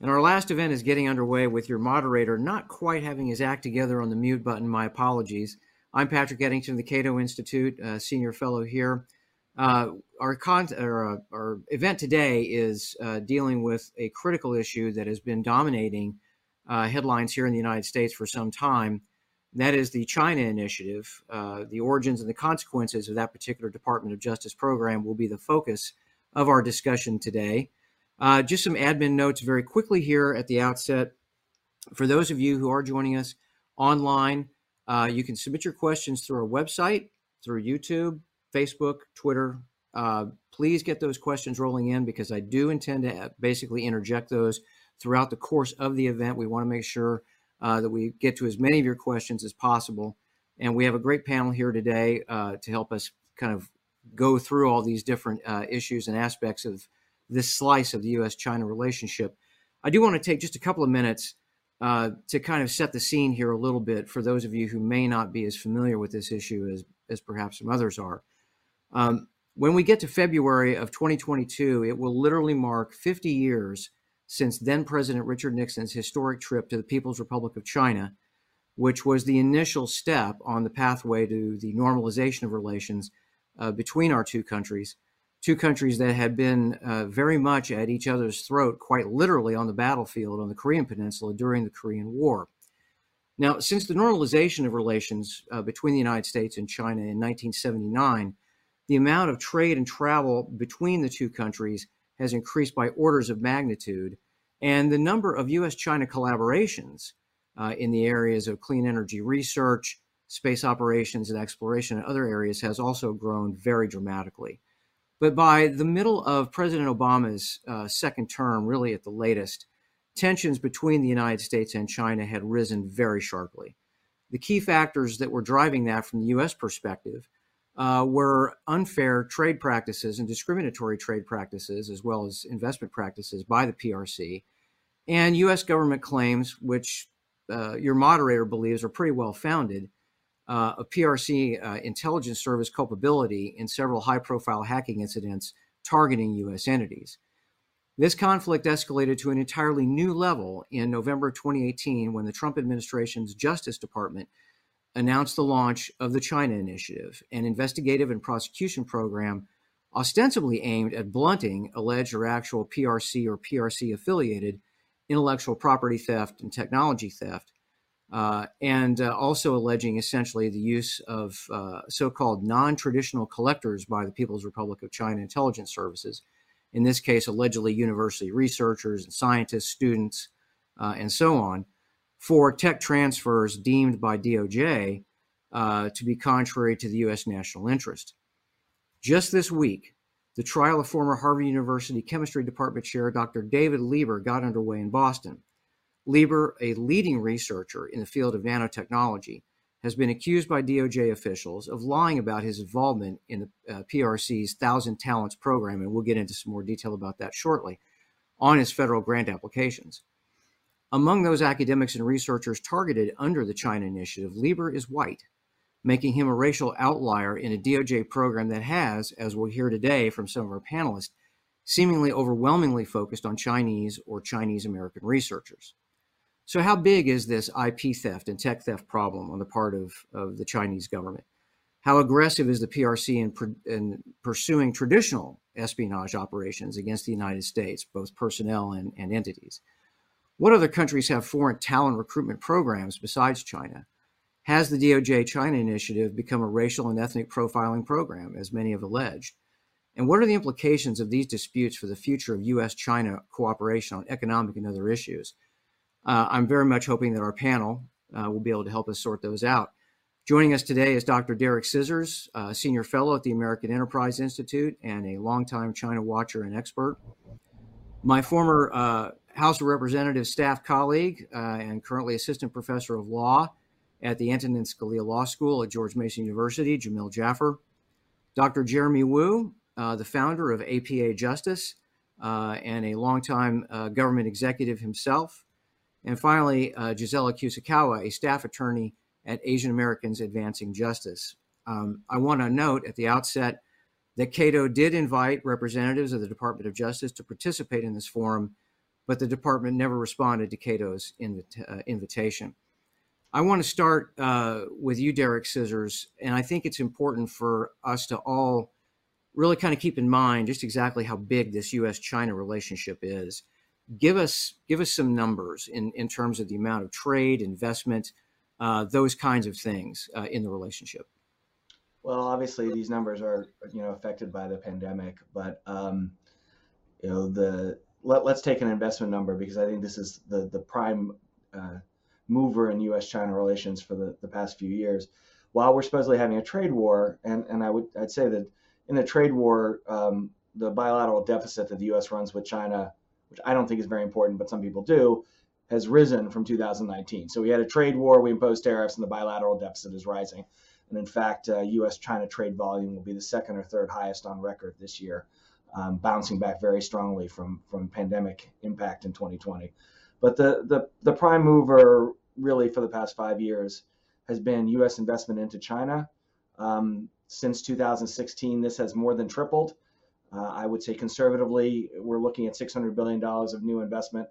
And our last event is getting underway with your moderator not quite having his act together on the mute button. My apologies. I'm Patrick Eddington of the Cato Institute, senior fellow here. Uh, our, con- or, uh, our event today is uh, dealing with a critical issue that has been dominating uh, headlines here in the United States for some time. That is the China Initiative. Uh, the origins and the consequences of that particular Department of Justice program will be the focus of our discussion today. Uh, just some admin notes very quickly here at the outset. For those of you who are joining us online, uh, you can submit your questions through our website, through YouTube, Facebook, Twitter. Uh, please get those questions rolling in because I do intend to basically interject those throughout the course of the event. We want to make sure uh, that we get to as many of your questions as possible. And we have a great panel here today uh, to help us kind of go through all these different uh, issues and aspects of this slice of the U.S. China relationship. I do want to take just a couple of minutes uh, to kind of set the scene here a little bit for those of you who may not be as familiar with this issue as, as perhaps some others are. Um, when we get to February of 2022, it will literally mark 50 years since then President Richard Nixon's historic trip to the People's Republic of China, which was the initial step on the pathway to the normalization of relations uh, between our two countries two countries that had been uh, very much at each other's throat, quite literally on the battlefield on the Korean Peninsula during the Korean War. Now, since the normalization of relations uh, between the United States and China in 1979, the amount of trade and travel between the two countries has increased by orders of magnitude, and the number of U.S. China collaborations uh, in the areas of clean energy research, space operations, and exploration, and other areas has also grown very dramatically. But by the middle of President Obama's uh, second term, really at the latest, tensions between the United States and China had risen very sharply. The key factors that were driving that from the U.S. perspective uh, were unfair trade practices and discriminatory trade practices, as well as investment practices by the PRC, and U.S. government claims, which uh, your moderator believes are pretty well founded, uh, a PRC uh, intelligence service culpability in several high profile hacking incidents targeting U.S. entities. This conflict escalated to an entirely new level in November 2018 when the Trump administration's Justice Department announced the launch of the China Initiative, an investigative and prosecution program ostensibly aimed at blunting alleged or actual PRC or PRC affiliated intellectual property theft and technology theft uh, and uh, also alleging essentially the use of uh, so called non traditional collectors by the People's Republic of China intelligence services. In this case, allegedly university researchers and scientists, students, uh, and so on, for tech transfers deemed by DOJ uh, to be contrary to the U.S. national interest. Just this week, the trial of former Harvard University Chemistry Department Chair Dr. David Lieber got underway in Boston. Lieber, a leading researcher in the field of nanotechnology, has been accused by DOJ officials of lying about his involvement in the uh, PRC's Thousand Talents program, and we'll get into some more detail about that shortly, on his federal grant applications. Among those academics and researchers targeted under the China Initiative, Lieber is white, making him a racial outlier in a DOJ program that has, as we'll hear today from some of our panelists, seemingly overwhelmingly focused on Chinese or Chinese American researchers. So, how big is this IP theft and tech theft problem on the part of, of the Chinese government? How aggressive is the PRC in, in pursuing traditional espionage operations against the United States, both personnel and, and entities? What other countries have foreign talent recruitment programs besides China? Has the DOJ China initiative become a racial and ethnic profiling program, as many have alleged? And what are the implications of these disputes for the future of U.S. China cooperation on economic and other issues? Uh, I'm very much hoping that our panel uh, will be able to help us sort those out. Joining us today is Dr. Derek Scissors, uh, Senior Fellow at the American Enterprise Institute and a longtime China watcher and expert. My former uh, House of Representatives staff colleague uh, and currently Assistant Professor of Law at the Antonin Scalia Law School at George Mason University, Jamil Jaffer. Dr. Jeremy Wu, uh, the founder of APA Justice and a longtime government executive himself. And finally, uh, Gisela Kusakawa, a staff attorney at Asian Americans Advancing Justice. Um, I want to note at the outset that Cato did invite representatives of the Department of Justice to participate in this forum, but the department never responded to Cato's uh, invitation. I want to start uh, with you, Derek Scissors, and I think it's important for us to all really kind of keep in mind just exactly how big this U.S.-China relationship is. Give us give us some numbers in in terms of the amount of trade, investment, uh, those kinds of things uh, in the relationship. Well, obviously these numbers are you know affected by the pandemic, but um, you know the let, us take an investment number because I think this is the the prime uh, mover in U.S.-China relations for the, the past few years. While we're supposedly having a trade war, and and I would I'd say that in the trade war, um, the bilateral deficit that the U.S. runs with China, which I don't think is very important, but some people do, has risen from 2019. So we had a trade war, we imposed tariffs, and the bilateral deficit is rising. And in fact, uh, U.S. China trade volume will be the second or third highest on record this year, um, bouncing back very strongly from, from pandemic impact in 2020. But the, the, the prime mover, really, for the past five years has been U.S. investment into China. Um, since 2016, this has more than tripled. Uh, I would say conservatively, we're looking at $600 billion of new investment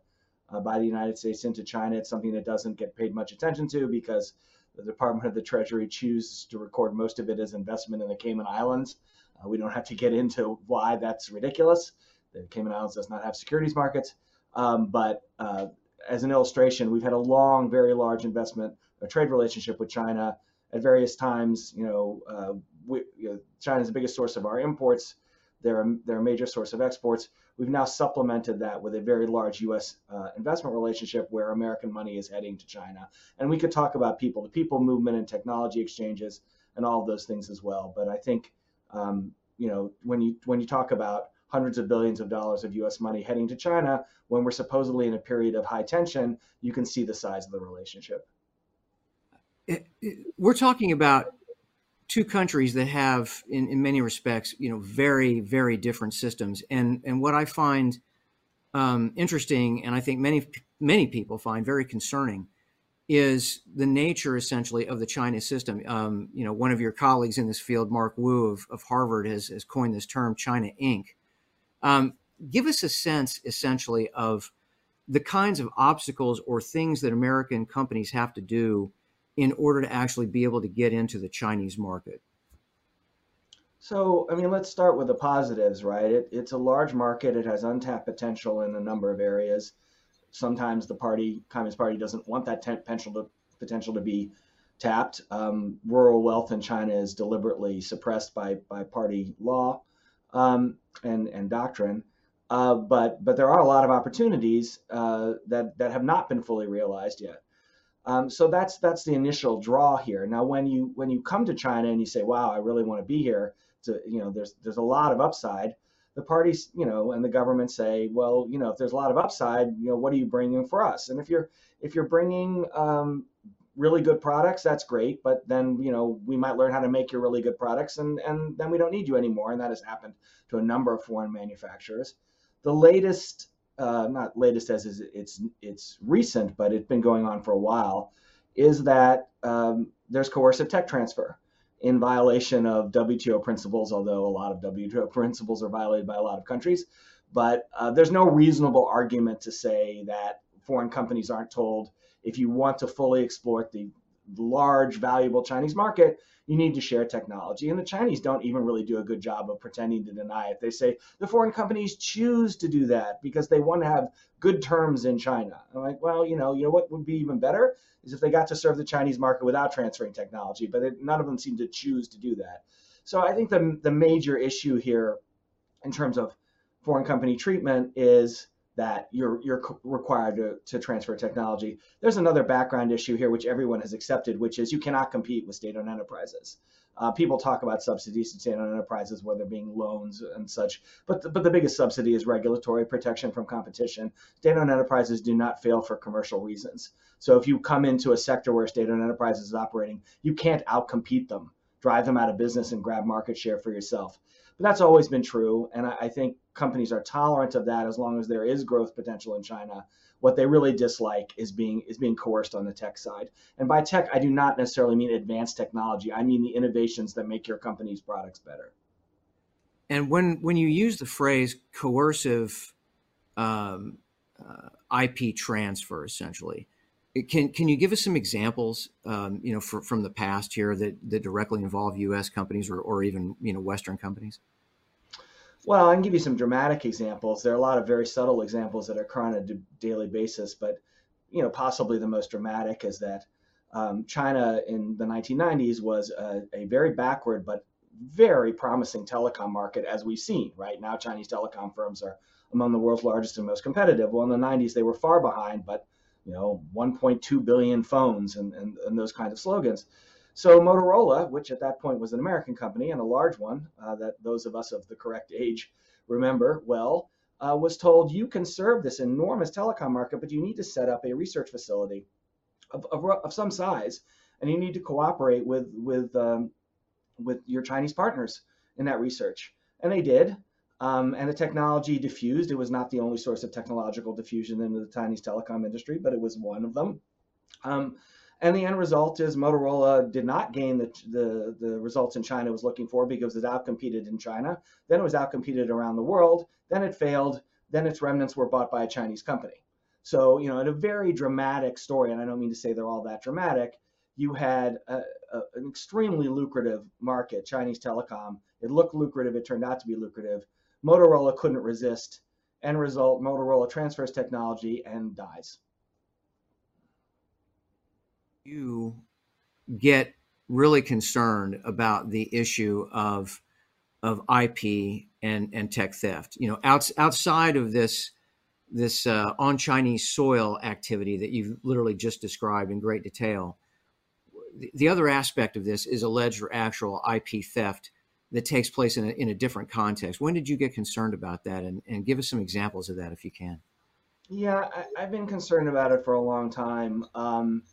uh, by the United States into China. It's something that doesn't get paid much attention to because the Department of the Treasury chooses to record most of it as investment in the Cayman Islands. Uh, we don't have to get into why that's ridiculous. The Cayman Islands does not have securities markets. Um, but uh, as an illustration, we've had a long, very large investment, a trade relationship with China at various times. You know, uh, we, you know, China is the biggest source of our imports. They're a, they're a major source of exports. We've now supplemented that with a very large U.S. Uh, investment relationship where American money is heading to China. And we could talk about people to people movement and technology exchanges and all of those things as well. But I think, um, you know, when you when you talk about hundreds of billions of dollars of U.S. money heading to China when we're supposedly in a period of high tension, you can see the size of the relationship. We're talking about two countries that have, in, in many respects, you know, very, very different systems. And and what I find um, interesting, and I think many many people find very concerning, is the nature essentially of the China system. Um, you know, one of your colleagues in this field, Mark Wu of, of Harvard, has, has coined this term China Inc. Um, give us a sense, essentially, of the kinds of obstacles or things that American companies have to do in order to actually be able to get into the Chinese market? So, I mean, let's start with the positives, right? It, it's a large market. It has untapped potential in a number of areas. Sometimes the party, Communist Party, doesn't want that potential to, potential to be tapped. Um, rural wealth in China is deliberately suppressed by, by party law um, and, and doctrine. Uh, but but there are a lot of opportunities uh, that that have not been fully realized yet. Um, so that's that's the initial draw here. Now, when you when you come to China and you say, "Wow, I really want to be here," to you know, there's there's a lot of upside. The parties, you know, and the government say, "Well, you know, if there's a lot of upside, you know, what are you bringing for us?" And if you're if you're bringing um, really good products, that's great. But then, you know, we might learn how to make your really good products, and and then we don't need you anymore. And that has happened to a number of foreign manufacturers. The latest uh, not latest as is it's it's recent, but it's been going on for a while, is that um, there's coercive tech transfer in violation of WTO principles. Although a lot of WTO principles are violated by a lot of countries, but uh, there's no reasonable argument to say that foreign companies aren't told if you want to fully exploit the large, valuable Chinese market, you need to share technology. And the Chinese don't even really do a good job of pretending to deny it. They say the foreign companies choose to do that because they want to have good terms in China. I'm like, well, you know, you know what would be even better is if they got to serve the Chinese market without transferring technology, but it, none of them seem to choose to do that. So I think the the major issue here in terms of foreign company treatment is that you're you're required to, to transfer technology. There's another background issue here which everyone has accepted, which is you cannot compete with state-owned enterprises. Uh, people talk about subsidies to state-owned enterprises, whether being loans and such, but the, but the biggest subsidy is regulatory protection from competition. State-owned enterprises do not fail for commercial reasons. So if you come into a sector where state-owned enterprises is operating, you can't outcompete them, drive them out of business, and grab market share for yourself. But that's always been true. And I, I think companies are tolerant of that as long as there is growth potential in China. What they really dislike is being is being coerced on the tech side. And by tech, I do not necessarily mean advanced technology. I mean the innovations that make your company's products better. And when when you use the phrase coercive um, uh, IP transfer, essentially. Can can you give us some examples, um, you know, for, from the past here that, that directly involve U.S. companies or, or even you know Western companies? Well, I can give you some dramatic examples. There are a lot of very subtle examples that occur on a daily basis, but you know, possibly the most dramatic is that um, China in the 1990s was a, a, very backward but very promising telecom market, as we've seen. Right now, Chinese telecom firms are among the world's largest and most competitive. Well, in the 90s, they were far behind, but you know, 1.2 billion phones and, and, and those kinds of slogans. So Motorola, which at that point was an American company and a large one uh, that those of us of the correct age remember well, uh, was told you can serve this enormous telecom market, but you need to set up a research facility of, of, of some size, and you need to cooperate with with um, with your Chinese partners in that research. And they did. Um, and the technology diffused. It was not the only source of technological diffusion into the Chinese telecom industry, but it was one of them. Um, and the end result is Motorola did not gain the, the, the results in China was looking for because it outcompeted in China. Then it was outcompeted around the world. Then it failed. Then its remnants were bought by a Chinese company. So, you know, in a very dramatic story, and I don't mean to say they're all that dramatic, you had a, a, an extremely lucrative market, Chinese telecom. It looked lucrative. It turned out to be lucrative. Motorola couldn't resist. End result, Motorola transfers technology and dies. You get really concerned about the issue of of IP and and tech theft. You know, outs, outside of this this uh, on Chinese soil activity that you've literally just described in great detail. The, the other aspect of this is alleged or actual IP theft that takes place in a, in a different context. When did you get concerned about that? And, and give us some examples of that if you can. Yeah, I, have been concerned about it for a long time. Um,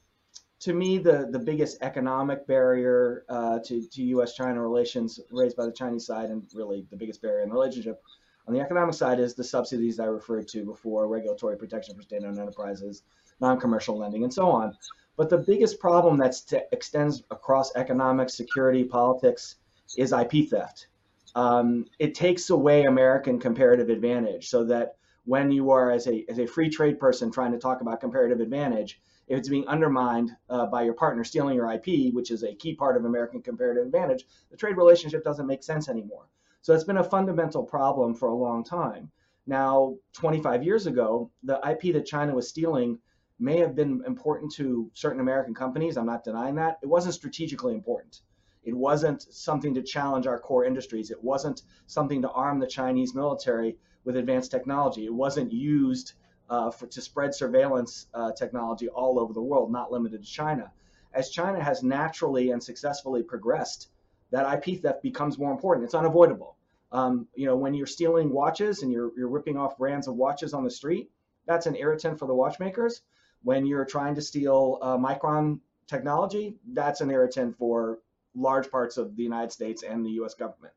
to me, the, the biggest economic barrier uh, to, to U.S. China relations raised by the Chinese side, and really the biggest barrier in the relationship on the economic side, is the subsidies I referred to before regulatory protection for state owned enterprises, non commercial lending, and so on. But the biggest problem that extends across economic, security, politics is IP theft. Um, it takes away American comparative advantage so that when you are, as a, as a free trade person, trying to talk about comparative advantage, if it's being undermined uh, by your partner stealing your IP, which is a key part of American comparative advantage, the trade relationship doesn't make sense anymore. So it's been a fundamental problem for a long time. Now, 25 years ago, the IP that China was stealing may have been important to certain American companies. I'm not denying that. It wasn't strategically important. It wasn't something to challenge our core industries. It wasn't something to arm the Chinese military with advanced technology. It wasn't used uh, for, to spread surveillance uh, technology all over the world, not limited to China. As China has naturally and successfully progressed, that IP theft becomes more important. It's unavoidable. Um, you know, when you're stealing watches and you're, you're ripping off brands of watches on the street, that's an irritant for the watchmakers. When you're trying to steal uh, Micron technology, that's an irritant for large parts of the United States and the U.S. government.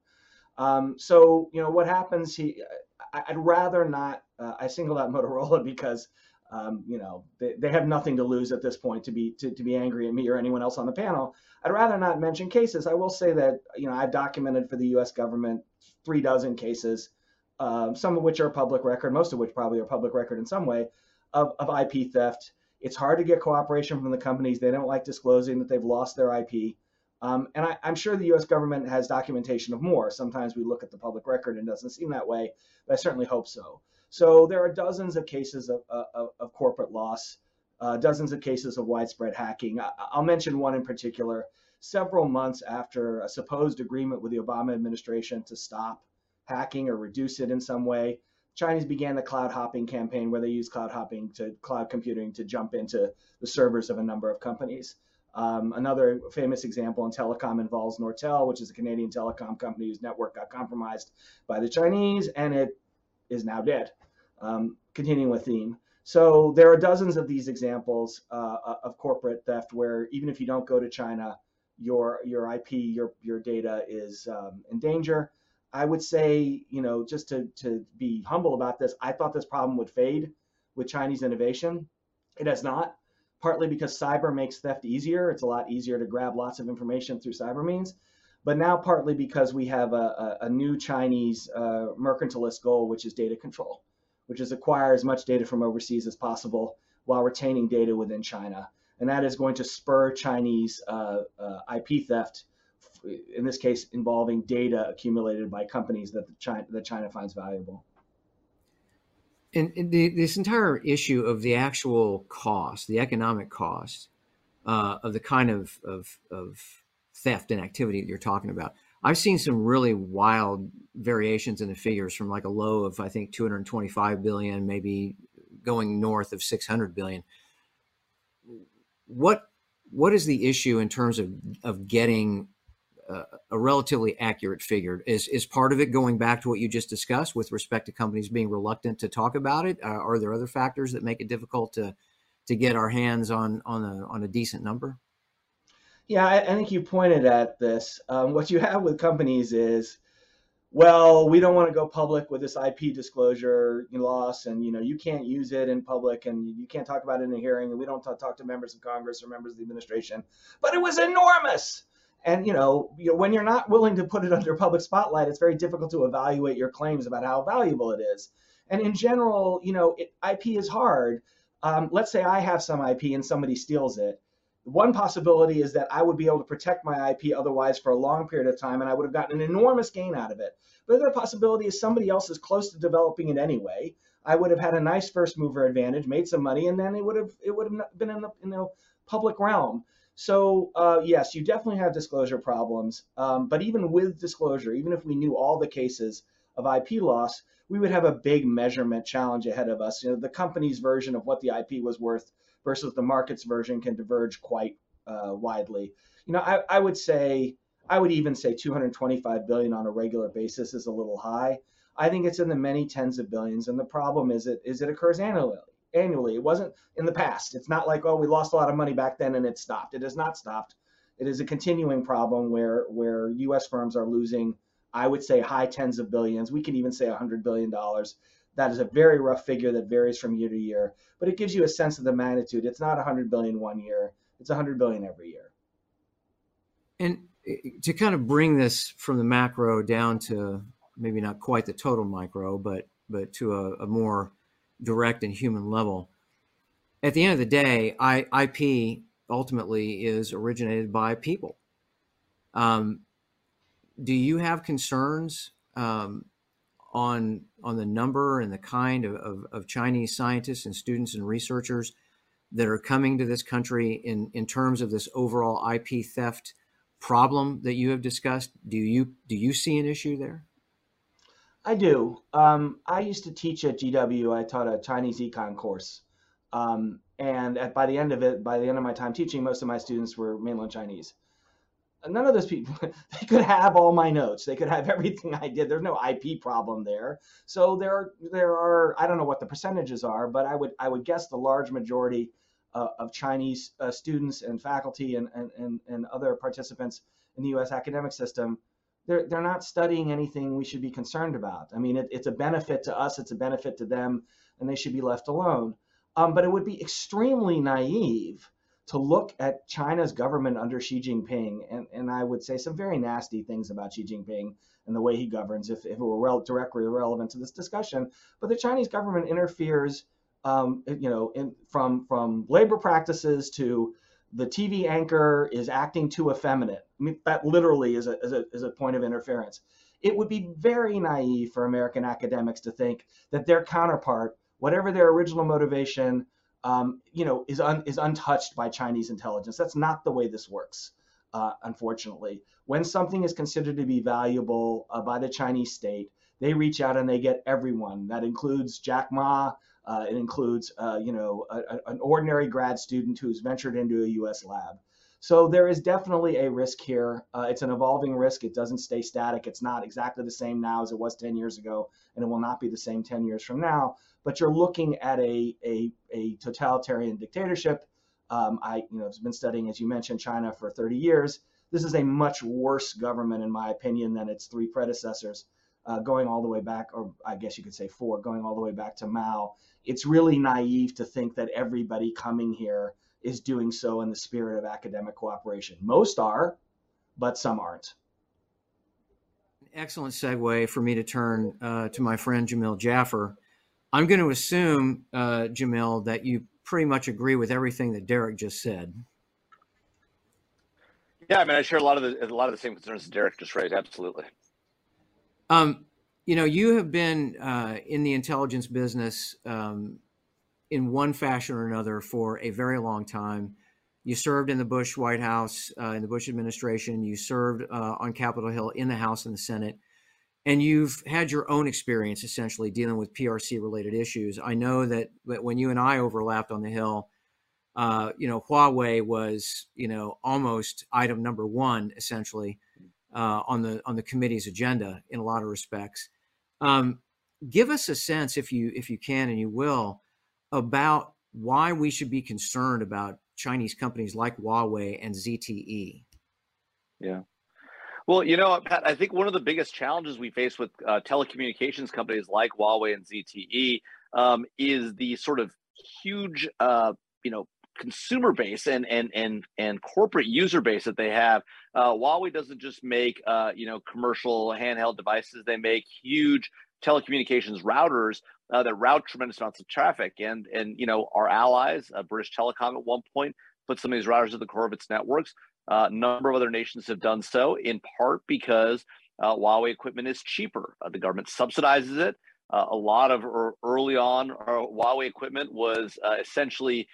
Um, so you know what happens? He, I'd rather not. Uh, I singled out Motorola because um, you know they, they have nothing to lose at this point to be to, to be angry at me or anyone else on the panel. I'd rather not mention cases. I will say that you know I've documented for the U.S. government three dozen cases, um, some of which are public record, most of which probably are public record in some way, of, of IP theft. It's hard to get cooperation from the companies. They don't like disclosing that they've lost their IP. Um, and I, am sure the U.S. government has documentation of more. Sometimes we look at the public record and it doesn't seem that way, but I certainly hope so. So there are dozens of cases of, of, of corporate loss, uh, dozens of cases of widespread hacking. I, I'll mention one in particular. Several months after a supposed agreement with the Obama administration to stop hacking or reduce it in some way, Chinese began the cloud hopping campaign where they use cloud hopping to cloud computing to jump into the servers of a number of companies. Um, another famous example in telecom involves Nortel, which is a Canadian telecom company whose network got compromised by the Chinese, and it is now dead. Um, continuing with theme. So there are dozens of these examples uh, of corporate theft where even if you don't go to China, your your IP, your your data is um, in danger. I would say, you know, just to to be humble about this, I thought this problem would fade with Chinese innovation. It has not partly because cyber makes theft easier. It's a lot easier to grab lots of information through cyber means. But now, partly because we have a, a, a new Chinese uh, mercantilist goal, which is data control, which is acquire as much data from overseas as possible while retaining data within China. And that is going to spur Chinese uh, uh, IP theft, in this case involving data accumulated by companies that China, that China finds valuable. And, the, this entire issue of the actual cost, the economic cost uh, of the kind of, of, of theft and activity that you're talking about, I've seen some really wild variations in the figures from like a low of I think 225 billion, maybe going north of 600 billion. What what is the issue in terms of of getting a, relatively accurate figure? Is is part of it going back to what you just discussed with respect to companies being reluctant to talk about it? Uh, are there other factors that make it difficult to to get our hands on on a on a decent number? Yeah, I, I think you pointed at this. Um, what you have with companies is well, we don't want to go public with this IP disclosure loss, and you know you can't use it in public, and you can't talk about it in a hearing, and we don't talk to members of Congress or members of the administration. But it was enormous, and you know, you know when you're not willing to put it under public spotlight, it's very difficult to evaluate your claims about how valuable it is. And in general, you know, it, IP is hard. Um, let's say I have some IP and somebody steals it one possibility is that I would be able to protect my IP otherwise for a long period of time and I would have gotten an enormous gain out of it. But the other possibility is somebody else is close to developing it anyway. I would have had a nice first mover advantage, made some money, and then it would have it would have been in the in the public realm. So uh, yes, you definitely have disclosure problems. Um, but even with disclosure, even if we knew all the cases of IP loss, we would have a big measurement challenge ahead of us. You know, the company's version of what the IP was worth versus the market's version can diverge quite uh, widely. You know, I, I would say, I would even say 225 billion on a regular basis is a little high. I think it's in the many tens of billions, and the problem is it is it occurs annually. Annually, it wasn't in the past. It's not like oh we lost a lot of money back then and it stopped. It has not stopped. It is a continuing problem where where U.S. firms are losing. I would say high tens of billions. We can even say 100 billion dollars that is a very rough figure that varies from year to year, but it gives you a sense of the magnitude. It's not 100 billion one year; it's 100 billion every year. And eh, to kind of bring this from the macro down to maybe not quite the total micro, but but to a, a more direct and human level. At the end of the day, I, IP ultimately is originated by people. Um, do you have concerns um, on on the number and the kind of, of, of, Chinese scientists and students and researchers that are coming to this country in, in terms of this overall IP theft problem that you have discussed? Do you do you see an issue there? I do. Um, I used to teach at GW. I taught a Chinese econ course, um, and at, by the end of it, by the end of my time teaching, most of my students were mainland Chinese. None of those people they could have all my notes. They could have everything i did. There's no ip problem there. So there there are i don't know what the percentages are but i would i would guess the large majority uh, of chinese uh, students and faculty and, and, and, and other participants in the us academic system they're, they're not studying anything we should be concerned about i mean it, it's a benefit to us it's a benefit to them and they should be left alone um, but it would be extremely naive to look at China's government under Xi Jinping, and, and I would say some very nasty things about Xi Jinping and the way he governs, if, if it were rel- directly relevant to this discussion. But the Chinese government interferes, um, you know, in, from from labor practices to the TV anchor is acting too effeminate. I mean, that literally is a, is a, is a point of interference. It would be very naive for American academics to think that their counterpart, whatever their original motivation, um, you know, is un, is untouched by Chinese intelligence. That's not the way this works, uh, unfortunately. When something is considered to be valuable uh, by the Chinese state, they reach out and they get everyone. That includes Jack Ma. Uh, it includes, uh, you know, a, a, an ordinary grad student who's ventured into a U.S. lab. So there is definitely a risk here. Uh, it's an evolving risk. It doesn't stay static. It's not exactly the same now as it was 10 years ago, and it will not be the same 10 years from now. But you're looking at a, a, a totalitarian dictatorship. Um, I, you know, have been studying, as you mentioned, China for 30 years. This is a much worse government, in my opinion, than its three predecessors, uh, going all the way back, or I guess you could say four, going all the way back to Mao. It's really naive to think that everybody coming here is doing so in the spirit of academic cooperation. Most are, but some aren't. Excellent segue for me to turn uh, to my friend Jamil Jaffer. I'm going to assume, uh, Jamil, that you pretty much agree with everything that Derek just said. Yeah, I mean, I share a lot of the a lot of the same concerns that Derek just raised. Absolutely. Um, you know, you have been uh, in the intelligence business um, in one fashion or another for a very long time. You served in the Bush White House, uh, in the Bush administration. You served uh, on Capitol Hill in the House and the Senate. And you've had your own experience essentially dealing with PRC related issues. I know that, that when you and I overlapped on the Hill, uh, you know, Huawei was, you know, almost item number one essentially uh, on the on the committee's agenda in a lot of respects. Um, give us a sense, if you if you can and you will, about why we should be concerned about Chinese companies like Huawei and ZTE. Yeah. Well, you know, Pat, I think one of the biggest challenges we face with uh, telecommunications companies like Huawei and ZTE um, is the sort of huge, uh, you know, consumer base and and and and corporate user base that they have. Uh, Huawei doesn't just make uh, you know commercial handheld devices; they make huge telecommunications routers uh, that route tremendous amounts of traffic. And and you know our allies, uh, British Telecom, at one point put some of these routers at the core of its networks. Uh, a number of other nations have done so, in part because uh, Huawei equipment is cheaper. Uh, the government subsidizes it. Uh, a lot of early on Huawei equipment was essentially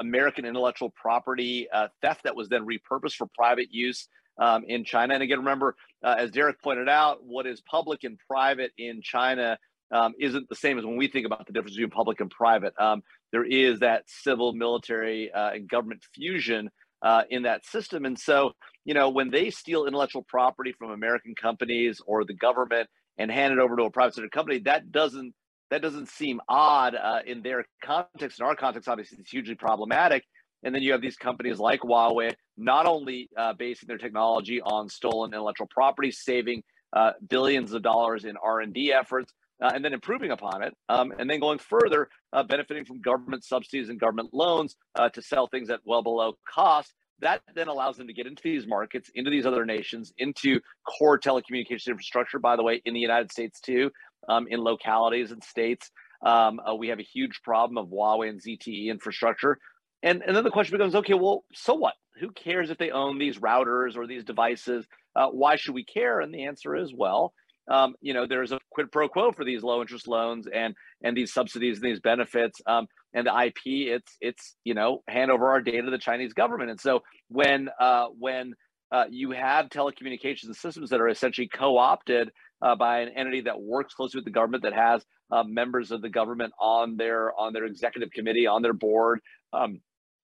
American intellectual property theft that was then repurposed for private use um, in China. And again, remember, uh, as Derek pointed out, what is public and private in China um, isn't the same as when we think about the difference between public and private. Um, there is that civil, military, uh, and government fusion uh, in that system. And so, you know, when they steal intellectual property from American companies or the government and hand it over to a private sector company, that doesn't that doesn't seem odd uh, in their context. In our context, obviously, it's hugely problematic. And then you have these companies like Huawei, not only uh, basing their technology on stolen intellectual property, saving uh, billions of dollars in R&D efforts, uh, and then improving upon it, um, and then going further, uh, benefiting from government subsidies and government loans uh, to sell things at well below cost. That then allows them to get into these markets, into these other nations, into core telecommunications infrastructure. By the way, in the United States too, um, in localities and states, um, uh, we have a huge problem of Huawei and ZTE infrastructure. And, and then the question becomes okay, well, so what? Who cares if they own these routers or these devices? Uh, why should we care? And the answer is well, um, you know, there's a quid pro quo for these low interest loans and and these subsidies and these benefits. Um, and the IP, it's it's you know, hand over our data to the Chinese government. And so when uh, when uh, you have telecommunications systems that are essentially co-opted uh, by an entity that works closely with the government, that has uh, members of the government on their on their executive committee, on their board, um,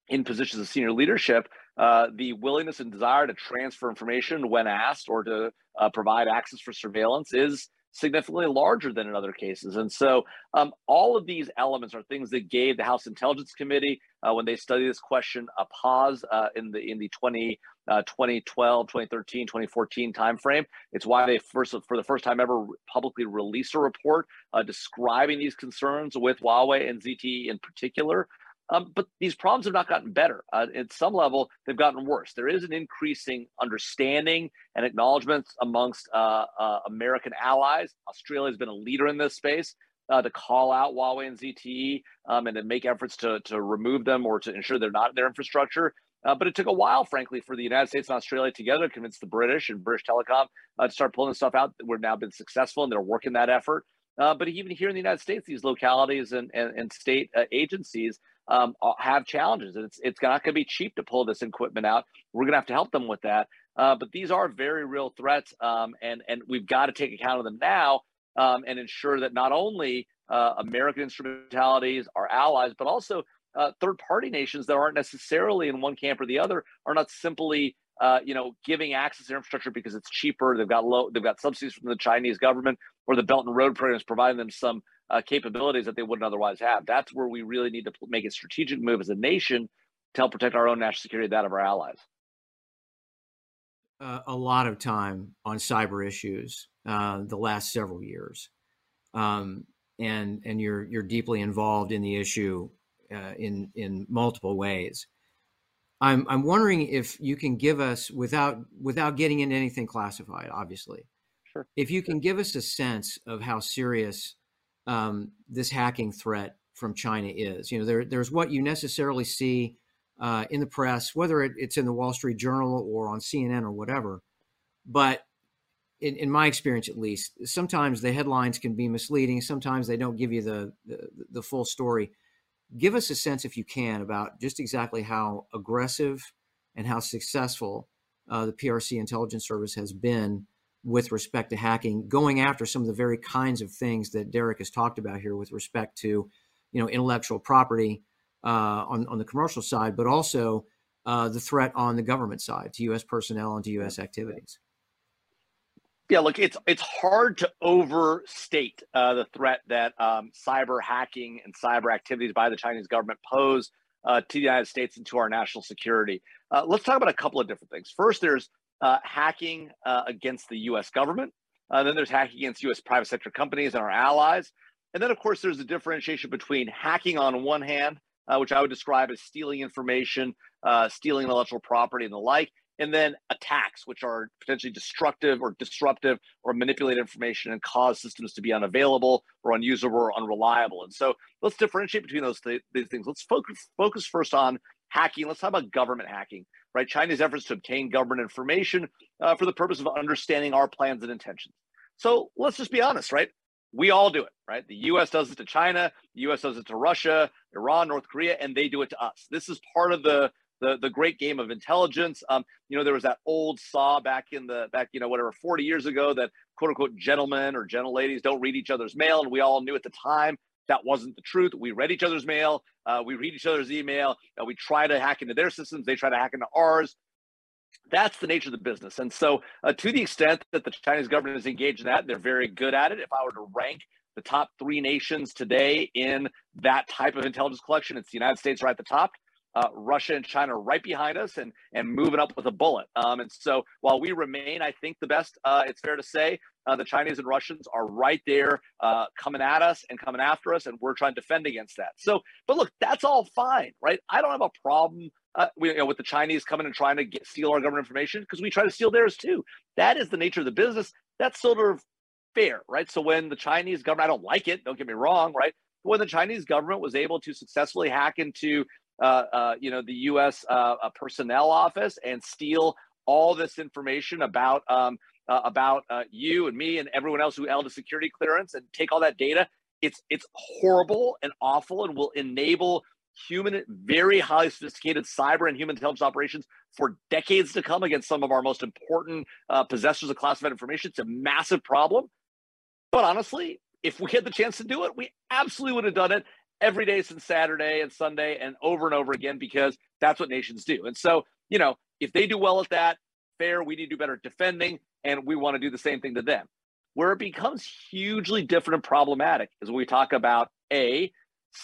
in positions of senior leadership, uh, the willingness and desire to transfer information when asked or to uh, provide access for surveillance is significantly larger than in other cases. And so, um, all of these elements are things that gave the House Intelligence Committee, uh, when they studied this question, a pause uh, in the in the 20, uh, 2012, 2013, 2014 timeframe. It's why they first, for the first time ever, publicly released a report uh, describing these concerns with Huawei and ZTE in particular. Um, but these problems have not gotten better. Uh, at some level, they've gotten worse. There is an increasing understanding and acknowledgement amongst uh, uh, American allies. Australia has been a leader in this space uh, to call out Huawei and ZTE um, and to make efforts to, to remove them or to ensure they're not in their infrastructure. Uh, but it took a while, frankly, for the United States and Australia together to convince the British and British Telecom uh, to start pulling stuff out. We've now been successful and they're working that effort. but even here in the United States, these localities and, and, and state agencies um, uh, have challenges. It's it's not going to be cheap to pull this equipment out. We're going to have to help them with that. Uh, but these are very real threats, um, and and we've got to take account of them now um, and ensure that not only uh, American instrumentalities, our allies, but also uh, third-party nations that aren't necessarily in one camp or the other are not simply uh, you know giving access to infrastructure because it's cheaper. They've got low, they've got subsidies from the Chinese government or the Belt and Road program is providing them some uh, capabilities that they wouldn't otherwise have. That's where we really need to make a strategic move as a nation to help protect our own national security, that of our allies. Uh, a lot of time on cyber issues uh, the last several years, um, and and you're you're deeply involved in the issue uh, in in multiple ways. I'm I'm wondering if you can give us without without getting into anything classified, obviously. Sure. If you can give us a sense of how serious um, this hacking threat from China is. You know, there, there's what you necessarily see uh, in the press, whether it, it's in the Wall Street Journal or on CNN or whatever. But in, in, my experience, at least, sometimes the headlines can be misleading. Sometimes they don't give you the, the, the full story. Give us a sense, if you can, about just exactly how aggressive and how successful uh, the PRC intelligence service has been with respect to hacking, going after some of the very kinds of things that Derek has talked about here with respect to, you know, intellectual property uh, on on the commercial side, but also uh, the threat on the government side to U.S. personnel and to U.S. activities. Yeah, look, it's it's hard to overstate uh, the threat that um, cyber hacking and cyber activities by the Chinese government pose uh, to the United States and to our national security. Uh, let's talk about a couple of different things. First, there's uh, hacking uh, against the U.S. government. Uh, then there's hacking against U.S. private sector companies and our allies. And then, of course, there's a differentiation between hacking on one hand, uh, which I would describe as stealing information, uh, stealing intellectual property, and the like, and then attacks, which are potentially destructive or disruptive or manipulate information and cause systems to be unavailable or unusable or unreliable. And so let's differentiate between those th- these things. Let's focus focus first on hacking. Let's talk about government hacking, right? China's efforts to obtain government information uh, for the purpose of understanding our plans and intentions. So let's just be honest, right? We all do it, right? The US does it to China, the US does it to Russia, Iran, North Korea, and they do it to us. This is part of the the, the great game of intelligence. Um, you know, there was that old saw back in the back, you know, whatever, 40 years ago that quote unquote gentlemen or gentle ladies don't read each other's mail. And we all knew at the time that wasn't the truth. We read each other's mail. Uh, we read each other's email. Uh, we try to hack into their systems. They try to hack into ours. That's the nature of the business. And so, uh, to the extent that the Chinese government is engaged in that, they're very good at it. If I were to rank the top three nations today in that type of intelligence collection, it's the United States right at the top. Uh, Russia and China right behind us and and moving up with a bullet. Um, and so while we remain, I think the best, uh, it's fair to say uh, the Chinese and Russians are right there uh, coming at us and coming after us, and we're trying to defend against that. So, but look, that's all fine, right? I don't have a problem uh, we, you know, with the Chinese coming and trying to get, steal our government information because we try to steal theirs too. That is the nature of the business. That's sort of fair, right? So when the Chinese government, I don't like it, don't get me wrong, right? When the Chinese government was able to successfully hack into, you know, the U.S. Uh, personnel office and steal all this information about um, uh, about uh, you and me and everyone else who held a security clearance and take all that data. It's it's horrible and awful and will enable human, very highly sophisticated cyber and human intelligence operations for decades to come against some of our most important uh, possessors of classified information. It's a massive problem. But honestly, if we had the chance to do it, we absolutely would have done it every day since Saturday and Sunday and over and over again because that's what nations do. And so, you know, if they do well at that, fair, we need to do better defending and we want to do the same thing to them. Where it becomes hugely different and problematic is when we talk about A,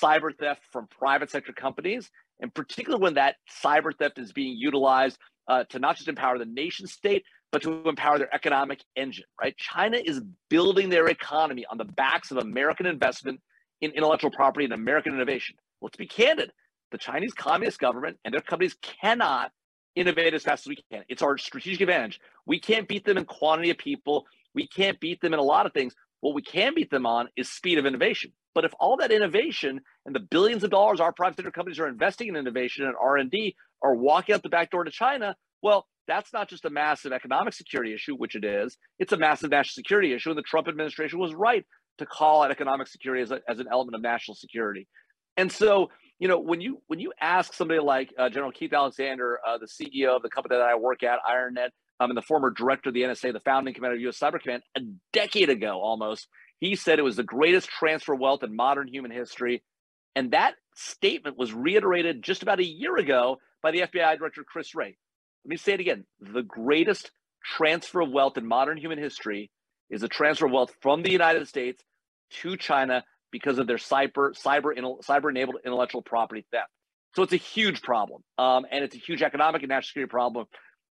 cyber theft from private sector companies, and particularly when that cyber theft is being utilized uh, to not just empower the nation state, but to empower their economic engine, right? China is building their economy on the backs of American investment in intellectual property and American innovation. Let's be candid. The Chinese Communist government and their companies cannot innovate as fast as we can. It's our strategic advantage. We can't beat them in quantity of people. We can't beat them in a lot of things. What we can beat them on is speed of innovation. But if all that innovation and the billions of dollars our private sector companies are investing in innovation and R&D are walking out the back door to China, well, that's not just a massive economic security issue, which it is. It's a massive national security issue. And the Trump administration was right to call out economic security as, a, as an element of national security. And so you know, when you when you ask somebody like uh, General Keith Alexander, uh, the CEO of the company that I work at, IronNet, um, and the former director of the NSA, the founding commander of U.S. Cyber Command, a decade ago almost, he said it was the greatest transfer of wealth in modern human history, and that statement was reiterated just about a year ago by the FBI Director Chris Wray. Let me say it again: the greatest transfer of wealth in modern human history is a transfer of wealth from the United States to China because of their cyber cyber cyber enabled intellectual property theft. So it's a huge problem, um, and it's a huge economic and national security problem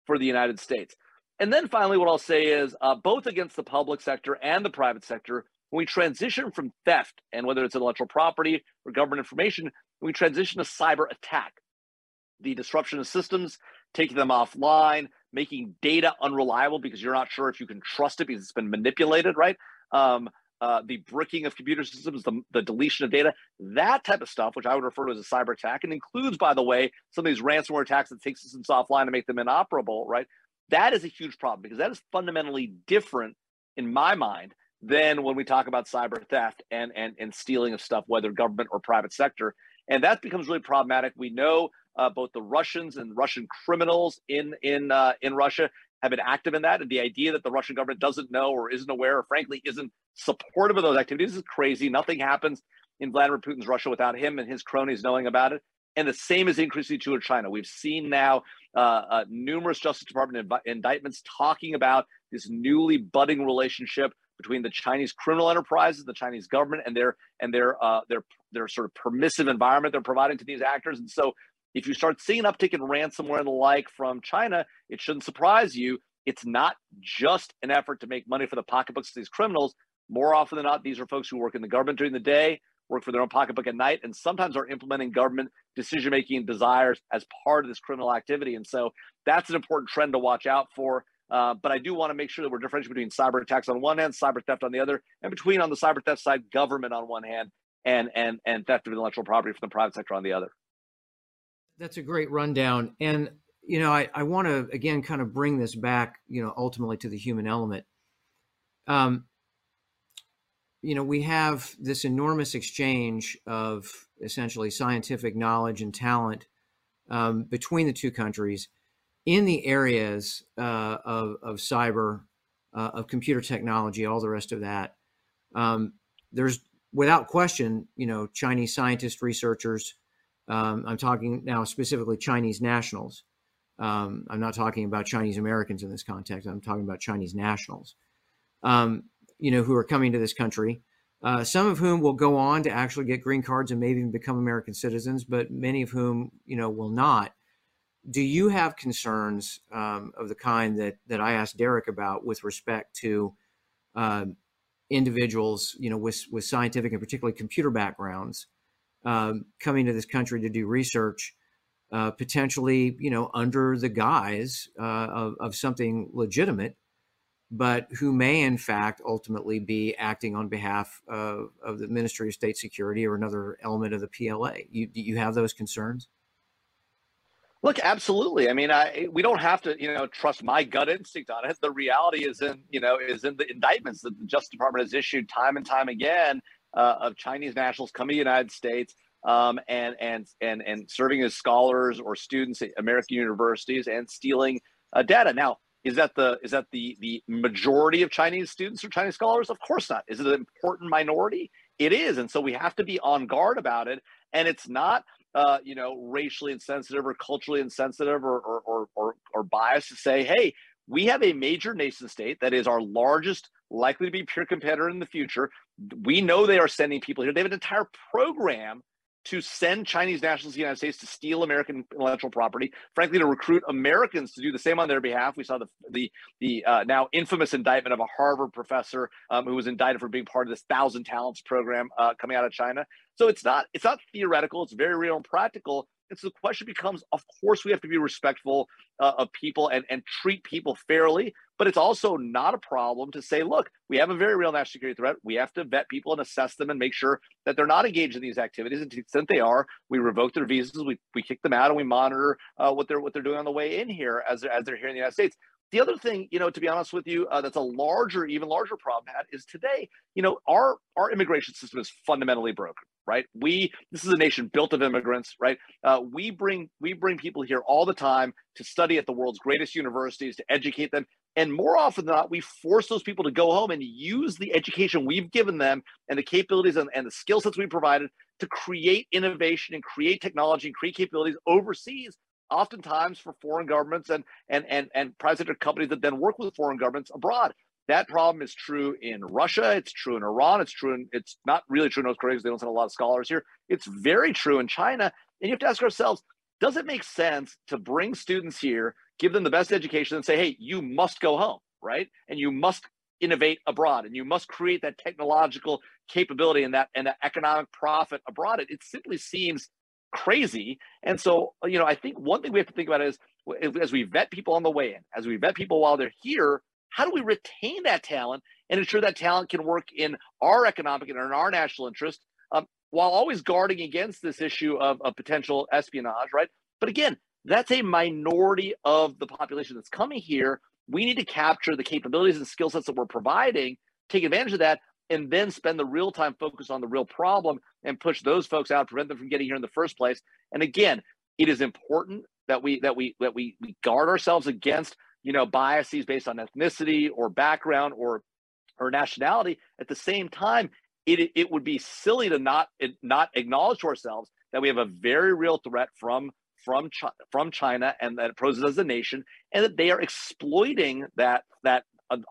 for the United States. And then finally, what I'll say is uh, both against the public sector and the private sector, when we transition from theft, and whether it's intellectual property or government information, we transition to cyber attack, the disruption of systems, taking them offline, making data unreliable because you're not sure if you can trust it because it's been manipulated, right? Um, uh, the bricking of computer systems, the, the deletion of data, that type of stuff, which I would refer to as a cyber attack, and includes, by the way, some of these ransomware attacks that take systems offline to make them inoperable, right? That is a huge problem because that is fundamentally different in my mind than when we talk about cyber theft and, and, and stealing of stuff, whether government or private sector. And that becomes really problematic. We know uh, both the Russians and Russian criminals in in uh, in Russia have been active in that, and the idea that the Russian government doesn't know or isn't aware, or frankly isn't supportive of those activities, is crazy. Nothing happens in Vladimir Putin's Russia without him and his cronies knowing about it. And the same is increasingly true in China. We've seen now uh, uh, numerous Justice Department inv- indictments talking about this newly budding relationship between the Chinese criminal enterprises, the Chinese government, and their and their uh, their their sort of permissive environment they're providing to these actors. And so, if you start seeing an uptick in ransomware and the like from China, it shouldn't surprise you. It's not just an effort to make money for the pocketbooks of these criminals. More often than not, these are folks who work in the government during the day, work for their own pocketbook at night, and sometimes are implementing government decision making desires as part of this criminal activity. And so that's an important trend to watch out for. Uh, but I do want to make sure that we're differentiating between cyber attacks on one hand, cyber theft on the other, and between on the cyber theft side, government on one hand, and and and theft of intellectual property from the private sector on the other. That's a great rundown, and you know I, I want to again kind of bring this back, you know, ultimately to the human element. Um, you know, we have this enormous exchange of essentially scientific knowledge and talent um, between the two countries in the areas uh, of, of cyber, uh, of computer technology, all the rest of that. Um, there's without question, you know, Chinese scientists, researchers. Um, I'm talking now specifically Chinese nationals. Um, I'm not talking about Chinese Americans in this context. I'm talking about Chinese nationals. Um, you know, who are coming to this country. Uh, some of whom will go on to actually get green cards and maybe even become American citizens, but many of whom, you know, will not. Do you have concerns um, of the kind that that I asked Derek about with respect to uh, individuals, you know, with with scientific and particularly computer backgrounds um, coming to this country to do research, uh, potentially, you know, under the guise uh, of, of something legitimate, but who may in fact ultimately be acting on behalf of, of the Ministry of State Security or another element of the PLA. You, you have those concerns? Look, absolutely. I mean, I we don't have to, you know, trust my gut instinct on it. The reality is in, you know, is in the indictments that the Justice Department has issued time and time again uh, of Chinese nationals coming to the United States um, and and and and serving as scholars or students at American universities and stealing uh, data. Now, is that the is that the the majority of Chinese students or Chinese scholars? Of course not. Is it an important minority? It is, and so we have to be on guard about it. And it's not, uh, you know, racially insensitive or culturally insensitive or or, or or or biased to say, hey, we have a major nation state that is our largest, likely to be peer competitor in the future. We know they are sending people here. They have an entire program to send Chinese nationals to the United States to steal American intellectual property, frankly, to recruit Americans to do the same on their behalf. We saw the the the uh, now infamous indictment of a Harvard professor um, who was indicted for being part of this Thousand Talents program uh, coming out of China. So it's not it's not theoretical; it's very real and practical. And so the question becomes: Of course, we have to be respectful uh, of people and and treat people fairly. But it's also not a problem to say, look, we have a very real national security threat. We have to vet people and assess them and make sure that they're not engaged in these activities. And to the extent they are, we revoke their visas, we, we kick them out, and we monitor uh, what they're what they're doing on the way in here as they're, as they're here in the United States. The other thing, you know, to be honest with you, uh, that's a larger, even larger problem, Pat, is today, you know, our our immigration system is fundamentally broken, right? We this is a nation built of immigrants, right? Uh, we bring we bring people here all the time to study at the world's greatest universities, to educate them, and more often than not, we force those people to go home and use the education we've given them and the capabilities and, and the skill sets we provided to create innovation and create technology and create capabilities overseas oftentimes for foreign governments and and and and private sector companies that then work with foreign governments abroad. That problem is true in Russia. It's true in Iran. It's true in. It's not really true in North Korea because they don't send a lot of scholars here. It's very true in China. And you have to ask ourselves: Does it make sense to bring students here, give them the best education, and say, "Hey, you must go home, right? And you must innovate abroad, and you must create that technological capability and that and that economic profit abroad." It, it simply seems crazy. And so, you know, I think one thing we have to think about is as we vet people on the way in, as we vet people while they're here, how do we retain that talent and ensure that talent can work in our economic and in our national interest um, while always guarding against this issue of, of potential espionage, right? But again, that's a minority of the population that's coming here. We need to capture the capabilities and skill sets that we're providing, take advantage of that, and then spend the real time focus on the real problem and push those folks out, prevent them from getting here in the first place. And again, it is important that we that we that we, we guard ourselves against you know biases based on ethnicity or background or or nationality. At the same time, it it would be silly to not not acknowledge to ourselves that we have a very real threat from from China, from China and that it poses as a nation, and that they are exploiting that that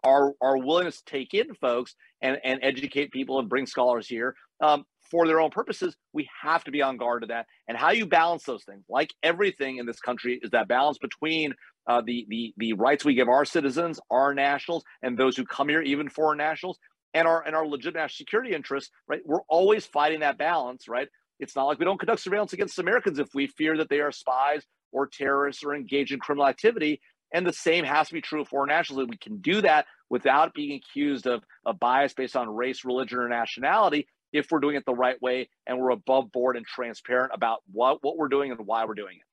our our willingness to take in folks and and educate people and bring scholars here um, for their own purposes. We have to be on guard to that. And how you balance those things, like everything in this country, is that balance between uh, the the the rights we give our citizens, our nationals, and those who come here, even foreign nationals, and our and our legitimate security interests. Right, we're always fighting that balance. Right, it's not like we don't conduct surveillance against Americans if we fear that they are spies or terrorists or engaged in criminal activity. And the same has to be true of foreign nationals. We can do that without being accused of a bias based on race, religion, or nationality if we're doing it the right way and we're above board and transparent about what, what we're doing and why we're doing it.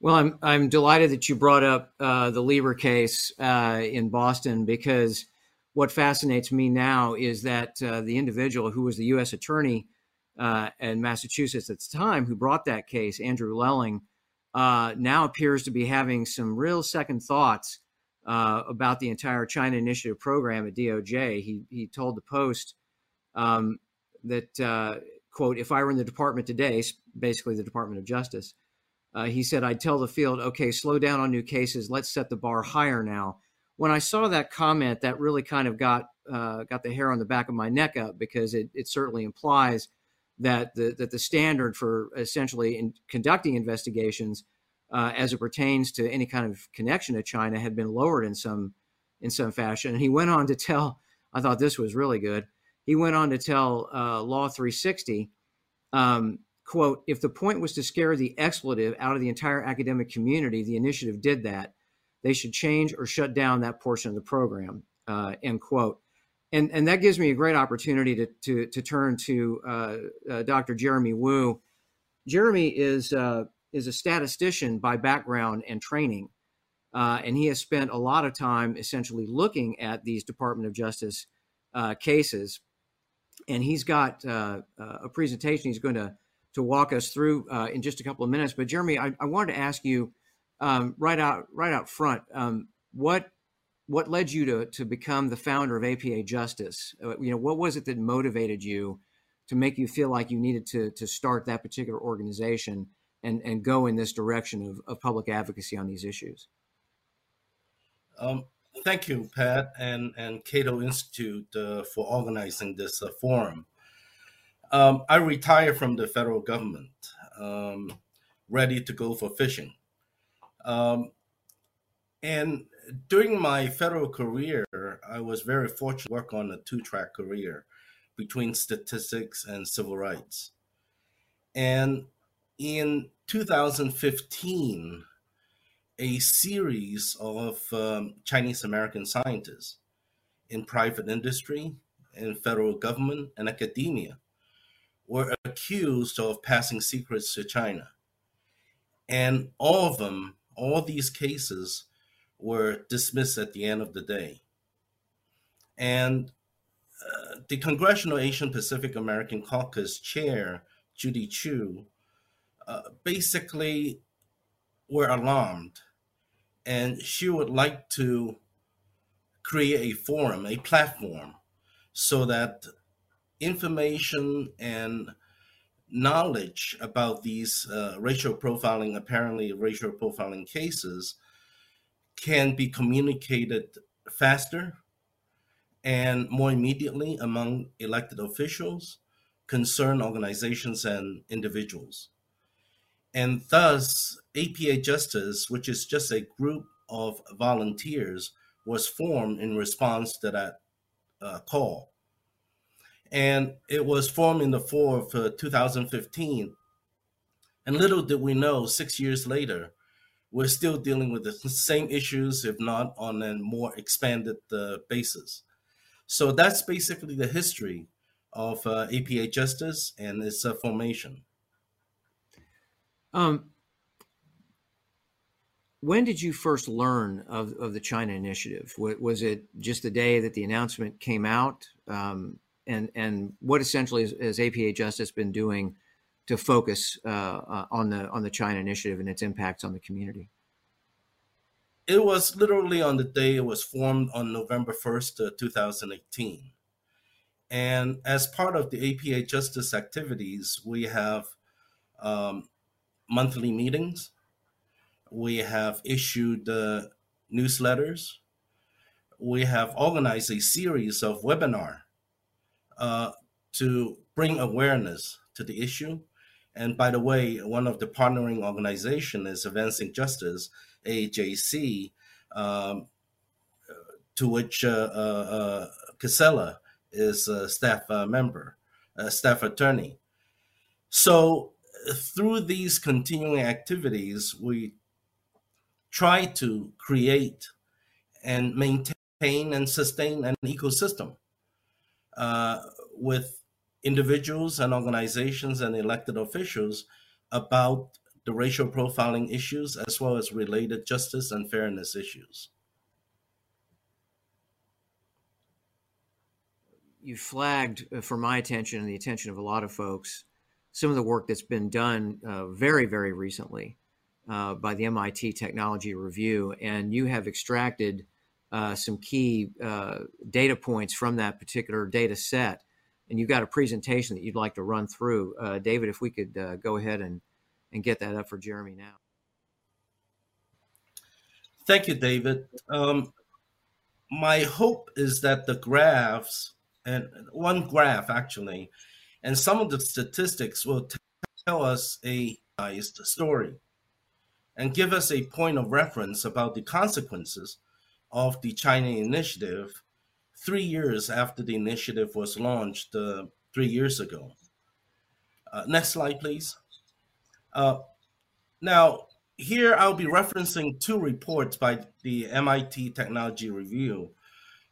Well, I'm I'm delighted that you brought up uh, the Lieber case uh, in Boston because what fascinates me now is that uh, the individual who was the U.S. attorney uh, in Massachusetts at the time who brought that case, Andrew Lelling, uh, now appears to be having some real second thoughts uh, about the entire China Initiative program at DOJ. He he told the Post um, that uh, quote If I were in the department today, basically the Department of Justice, uh, he said I'd tell the field, okay, slow down on new cases. Let's set the bar higher now. When I saw that comment, that really kind of got uh, got the hair on the back of my neck up because it, it certainly implies that the that the standard for essentially in conducting investigations uh, as it pertains to any kind of connection to China had been lowered in some in some fashion. And he went on to tell, I thought this was really good. He went on to tell uh, Law 360, um, quote, if the point was to scare the expletive out of the entire academic community, the initiative did that. They should change or shut down that portion of the program, uh, end quote. And, and that gives me a great opportunity to, to, to turn to uh, uh Dr. Jeremy Wu. Jeremy is uh, is a statistician by background and training. Uh, and he has spent a lot of time essentially looking at these Department of Justice uh, cases. And he's got uh, a presentation he's going to, to walk us through in just a couple of minutes. But Jeremy, I, I wanted to ask you um, right out right out front, um, what what led you to, to become the founder of APA Justice? Uh, you know, what was it that motivated you to make you feel like you needed to, to start that particular organization? and, and go in this direction of, of public advocacy on these issues? Um, thank you, Pat, and, and Cato Institute uh, for organizing this uh, forum. Um, I retired from the federal government, um, ready to go for fishing. Um, and during my federal career, I was very fortunate to work on a two track career between statistics and civil rights. And in 2015 a series of um, Chinese American scientists in private industry, in federal government, and academia were accused of passing secrets to China. And all of them, all these cases, were dismissed at the end of the day. And uh, the Congressional Asian Pacific American Caucus chair, Judy Chu, uh, basically were alarmed and she would like to create a forum, a platform, so that information and knowledge about these uh, racial profiling, apparently racial profiling cases, can be communicated faster and more immediately among elected officials, concerned organizations, and individuals. And thus, APA Justice, which is just a group of volunteers, was formed in response to that uh, call. And it was formed in the fall of uh, 2015. And little did we know, six years later, we're still dealing with the same issues, if not on a more expanded uh, basis. So that's basically the history of uh, APA Justice and its uh, formation. Um, when did you first learn of, of the China Initiative? Was it just the day that the announcement came out? Um, and and what essentially has, has, APA Justice been doing to focus uh, uh, on the on the China Initiative and its impacts on the community? It was literally on the day it was formed on November first, uh, two thousand eighteen, and as part of the APA Justice activities, we have um, monthly meetings we have issued uh, newsletters. We have organized a series of webinar uh, to bring awareness to the issue. And by the way, one of the partnering organization is Advancing Justice, AAJC, um, to which uh, uh, uh, Gisela is a staff uh, member, a staff attorney. So through these continuing activities, we try to create and maintain and sustain an ecosystem uh, with individuals and organizations and elected officials about the racial profiling issues as well as related justice and fairness issues. You flagged uh, for my attention and the attention of a lot of folks some of the work that's been done uh, very, very recently uh, by the MIT Technology Review, and you have extracted uh, some key uh, data points from that particular data set. And you've got a presentation that you'd like to run through. Uh, David, if we could uh, go ahead and, and get that up for Jeremy now. Thank you, David. Um, my hope is that the graphs, and one graph actually, and some of the statistics will tell us a biased story and give us a point of reference about the consequences of the China initiative three years after the initiative was launched uh, three years ago. Uh, next slide, please. Uh, now, here I'll be referencing two reports by the MIT Technology Review.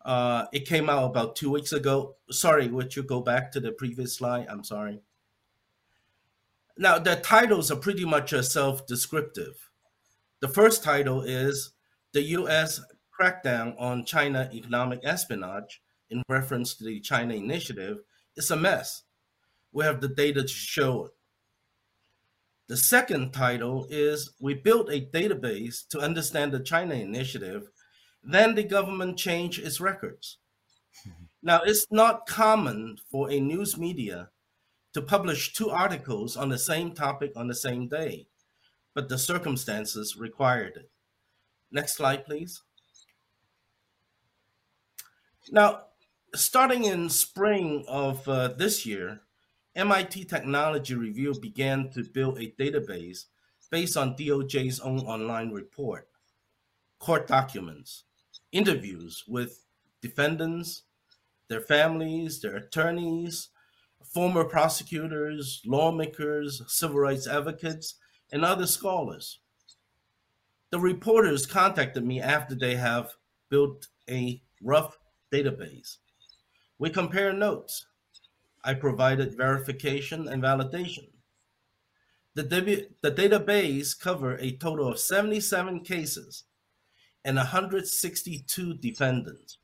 Uh, it came out about two weeks ago. Sorry, would you go back to the previous slide? I'm sorry. Now, the titles are pretty much self descriptive. The first title is The U.S. Crackdown on China Economic Espionage in reference to the China Initiative is a mess. We have the data to show it. The second title is We built a database to understand the China Initiative, then the government changed its records. Now, it's not common for a news media to publish two articles on the same topic on the same day but the circumstances required it. Next slide, please. Now, starting in spring of uh, this year, MIT Technology Review began to build a database based on DOJ's own online report, court documents, interviews with defendants, their families, their attorneys, former prosecutors, lawmakers, civil rights advocates, and other scholars. The reporters contacted me after they have built a rough database. We compare notes. I provided verification and validation. The, the database covered a total of 77 cases and 162 defendants.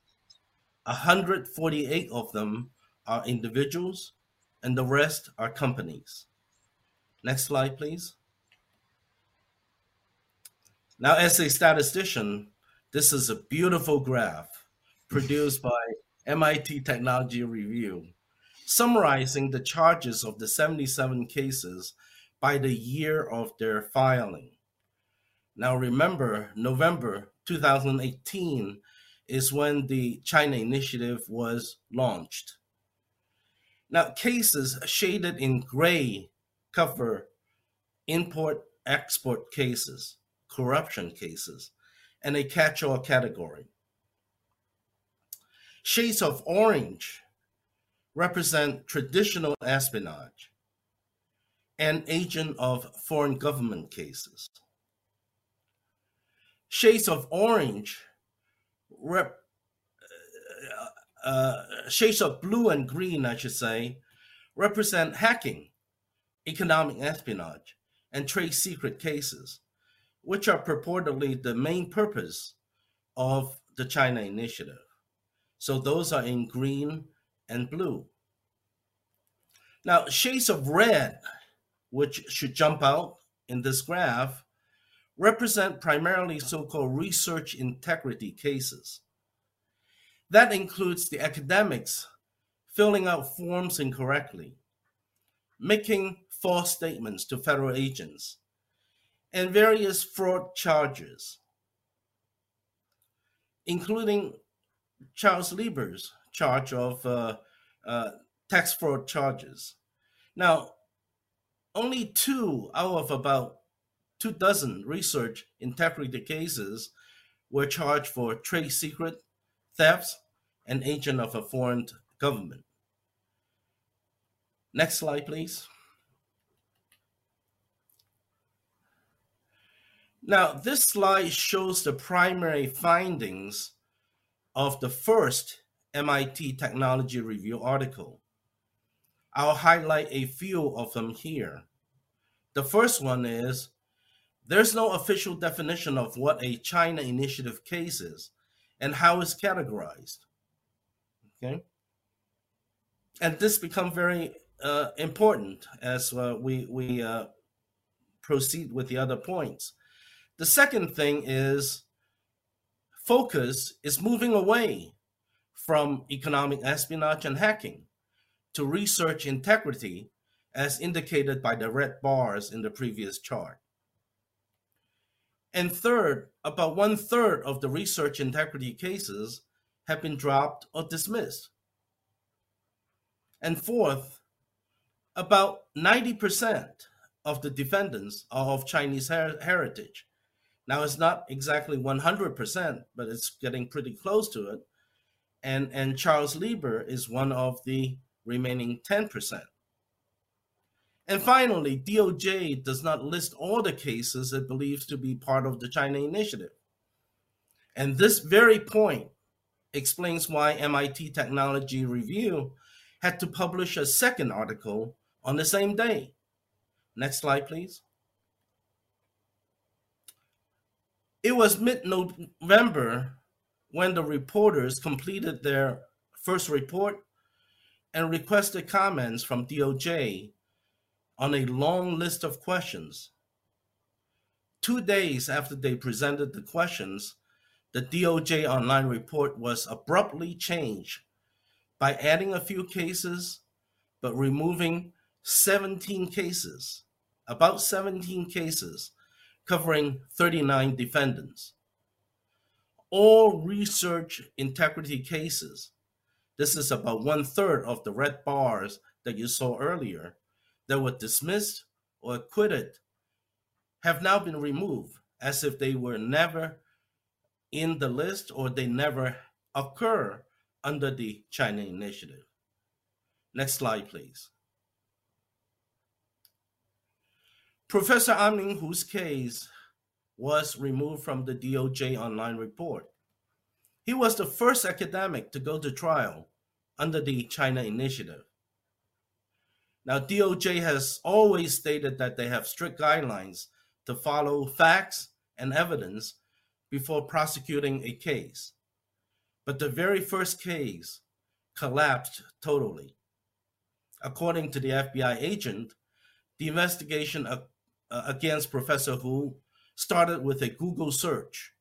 148 of them are individuals, and the rest are companies. Next slide, please. Now, as a statistician, this is a beautiful graph produced by MIT Technology Review, summarizing the charges of the 77 cases by the year of their filing. Now, remember, November 2018 is when the China Initiative was launched. Now, cases shaded in gray cover import export cases corruption cases, and a catch all category. Shades of orange represent traditional espionage and agent of foreign government cases. Shades of orange rep, uh, shades of blue and green, I should say, represent hacking, economic espionage, and trade secret cases, which are purportedly the main purpose of the China Initiative. So those are in green and blue. Now, shades of red, which should jump out in this graph, represent primarily so called research integrity cases. That includes the academics filling out forms incorrectly, making false statements to federal agents, and various fraud charges, including Charles Lieber's charge of uh, uh, tax fraud charges. Now, only two out of about two dozen research integrity cases were charged for trade secret thefts and agent of a foreign government. Next slide, please. Now, this slide shows the primary findings of the first MIT Technology Review article. I'll highlight a few of them here. The first one is there's no official definition of what a China initiative case is and how it's categorized. Okay. And this becomes very uh, important as uh, we, we uh, proceed with the other points. The second thing is focus is moving away from economic espionage and hacking to research integrity, as indicated by the red bars in the previous chart. And third, about one third of the research integrity cases have been dropped or dismissed. And fourth, about 90% of the defendants are of Chinese her- heritage. Now, it's not exactly 100%, but it's getting pretty close to it. And, and Charles Lieber is one of the remaining 10%. And finally, DOJ does not list all the cases it believes to be part of the China Initiative. And this very point explains why MIT Technology Review had to publish a second article on the same day. Next slide, please. It was mid November when the reporters completed their first report and requested comments from DOJ on a long list of questions. Two days after they presented the questions, the DOJ online report was abruptly changed by adding a few cases but removing 17 cases, about 17 cases, covering 39 defendants. All research integrity cases, this is about one third of the red bars that you saw earlier, that were dismissed or acquitted have now been removed as if they were never in the list or they never occur under the China initiative. Next slide, please. Professor An Hu's case was removed from the DOJ online report. He was the first academic to go to trial under the China initiative. Now, DOJ has always stated that they have strict guidelines to follow facts and evidence before prosecuting a case. But the very first case collapsed totally. According to the FBI agent, the investigation uh, against Professor Hu started with a Google search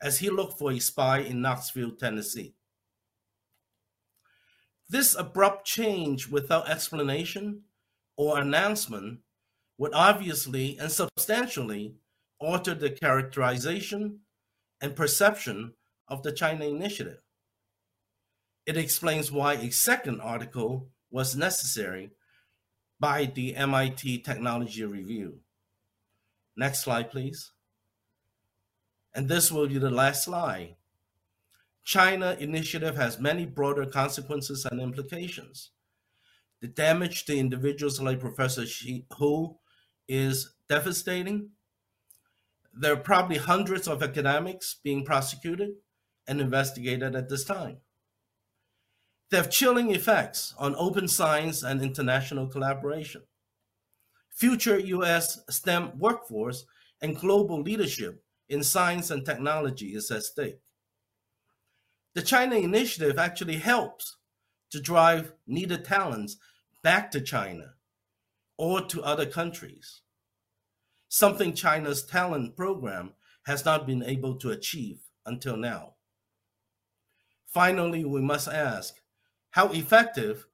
as he looked for a spy in Knoxville, Tennessee. This abrupt change without explanation or announcement would obviously and substantially alter the characterization and perception of the China Initiative. It explains why a second article was necessary by the MIT Technology Review. Next slide, please. And this will be the last slide. China initiative has many broader consequences and implications. The damage to individuals like Professor Xi, Hu is devastating. There are probably hundreds of academics being prosecuted and investigated at this time. They have chilling effects on open science and international collaboration. Future US STEM workforce and global leadership in science and technology is at stake. The China Initiative actually helps to drive needed talents back to China or to other countries, something China's talent program has not been able to achieve until now. Finally, we must ask how effective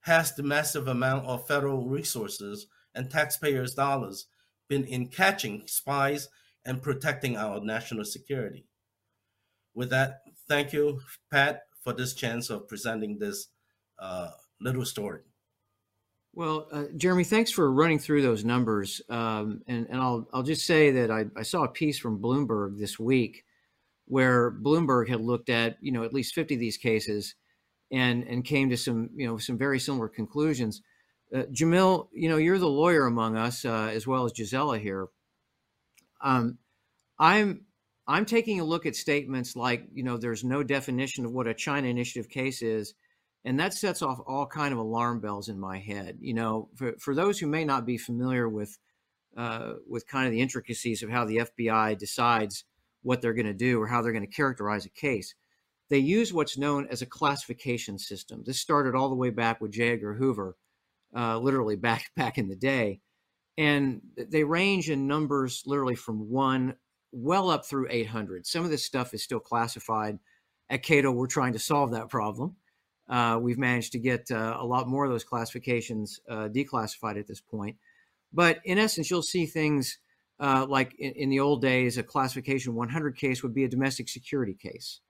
has the massive amount of federal resources and taxpayers' dollars been in catching spies and protecting our national security? With that, thank you, Pat, for this chance of presenting this uh, little story. Well, uh, Jeremy, thanks for running through those numbers. Um, and, and I'll, I'll just say that I, I saw a piece from Bloomberg this week where Bloomberg had looked at, you know, at least 50 of these cases and, and came to some, you know, some very similar conclusions. Uh, Jamil, you know, you're the lawyer among us, uh, as well as Gisela here. Um, I'm, I'm taking a look at statements like, you know, there's no definition of what a China initiative case is and that sets off all kind of alarm bells in my head. You know for, for those who may not be familiar with uh, with kind of the intricacies of how the fbi decides what they're going to do or how they're going to characterize a case they use what's known as a classification system. This started all the way back with j. Edgar hoover uh, literally back back in the day and they range in numbers literally from one well up through 800 some of this stuff is still classified at cato we're trying to solve that problem uh, we've managed to get uh, a lot more of those classifications uh, declassified at this point. But in essence, you'll see things uh, like in, in, the old days, a classification 100 case would be a domestic security case.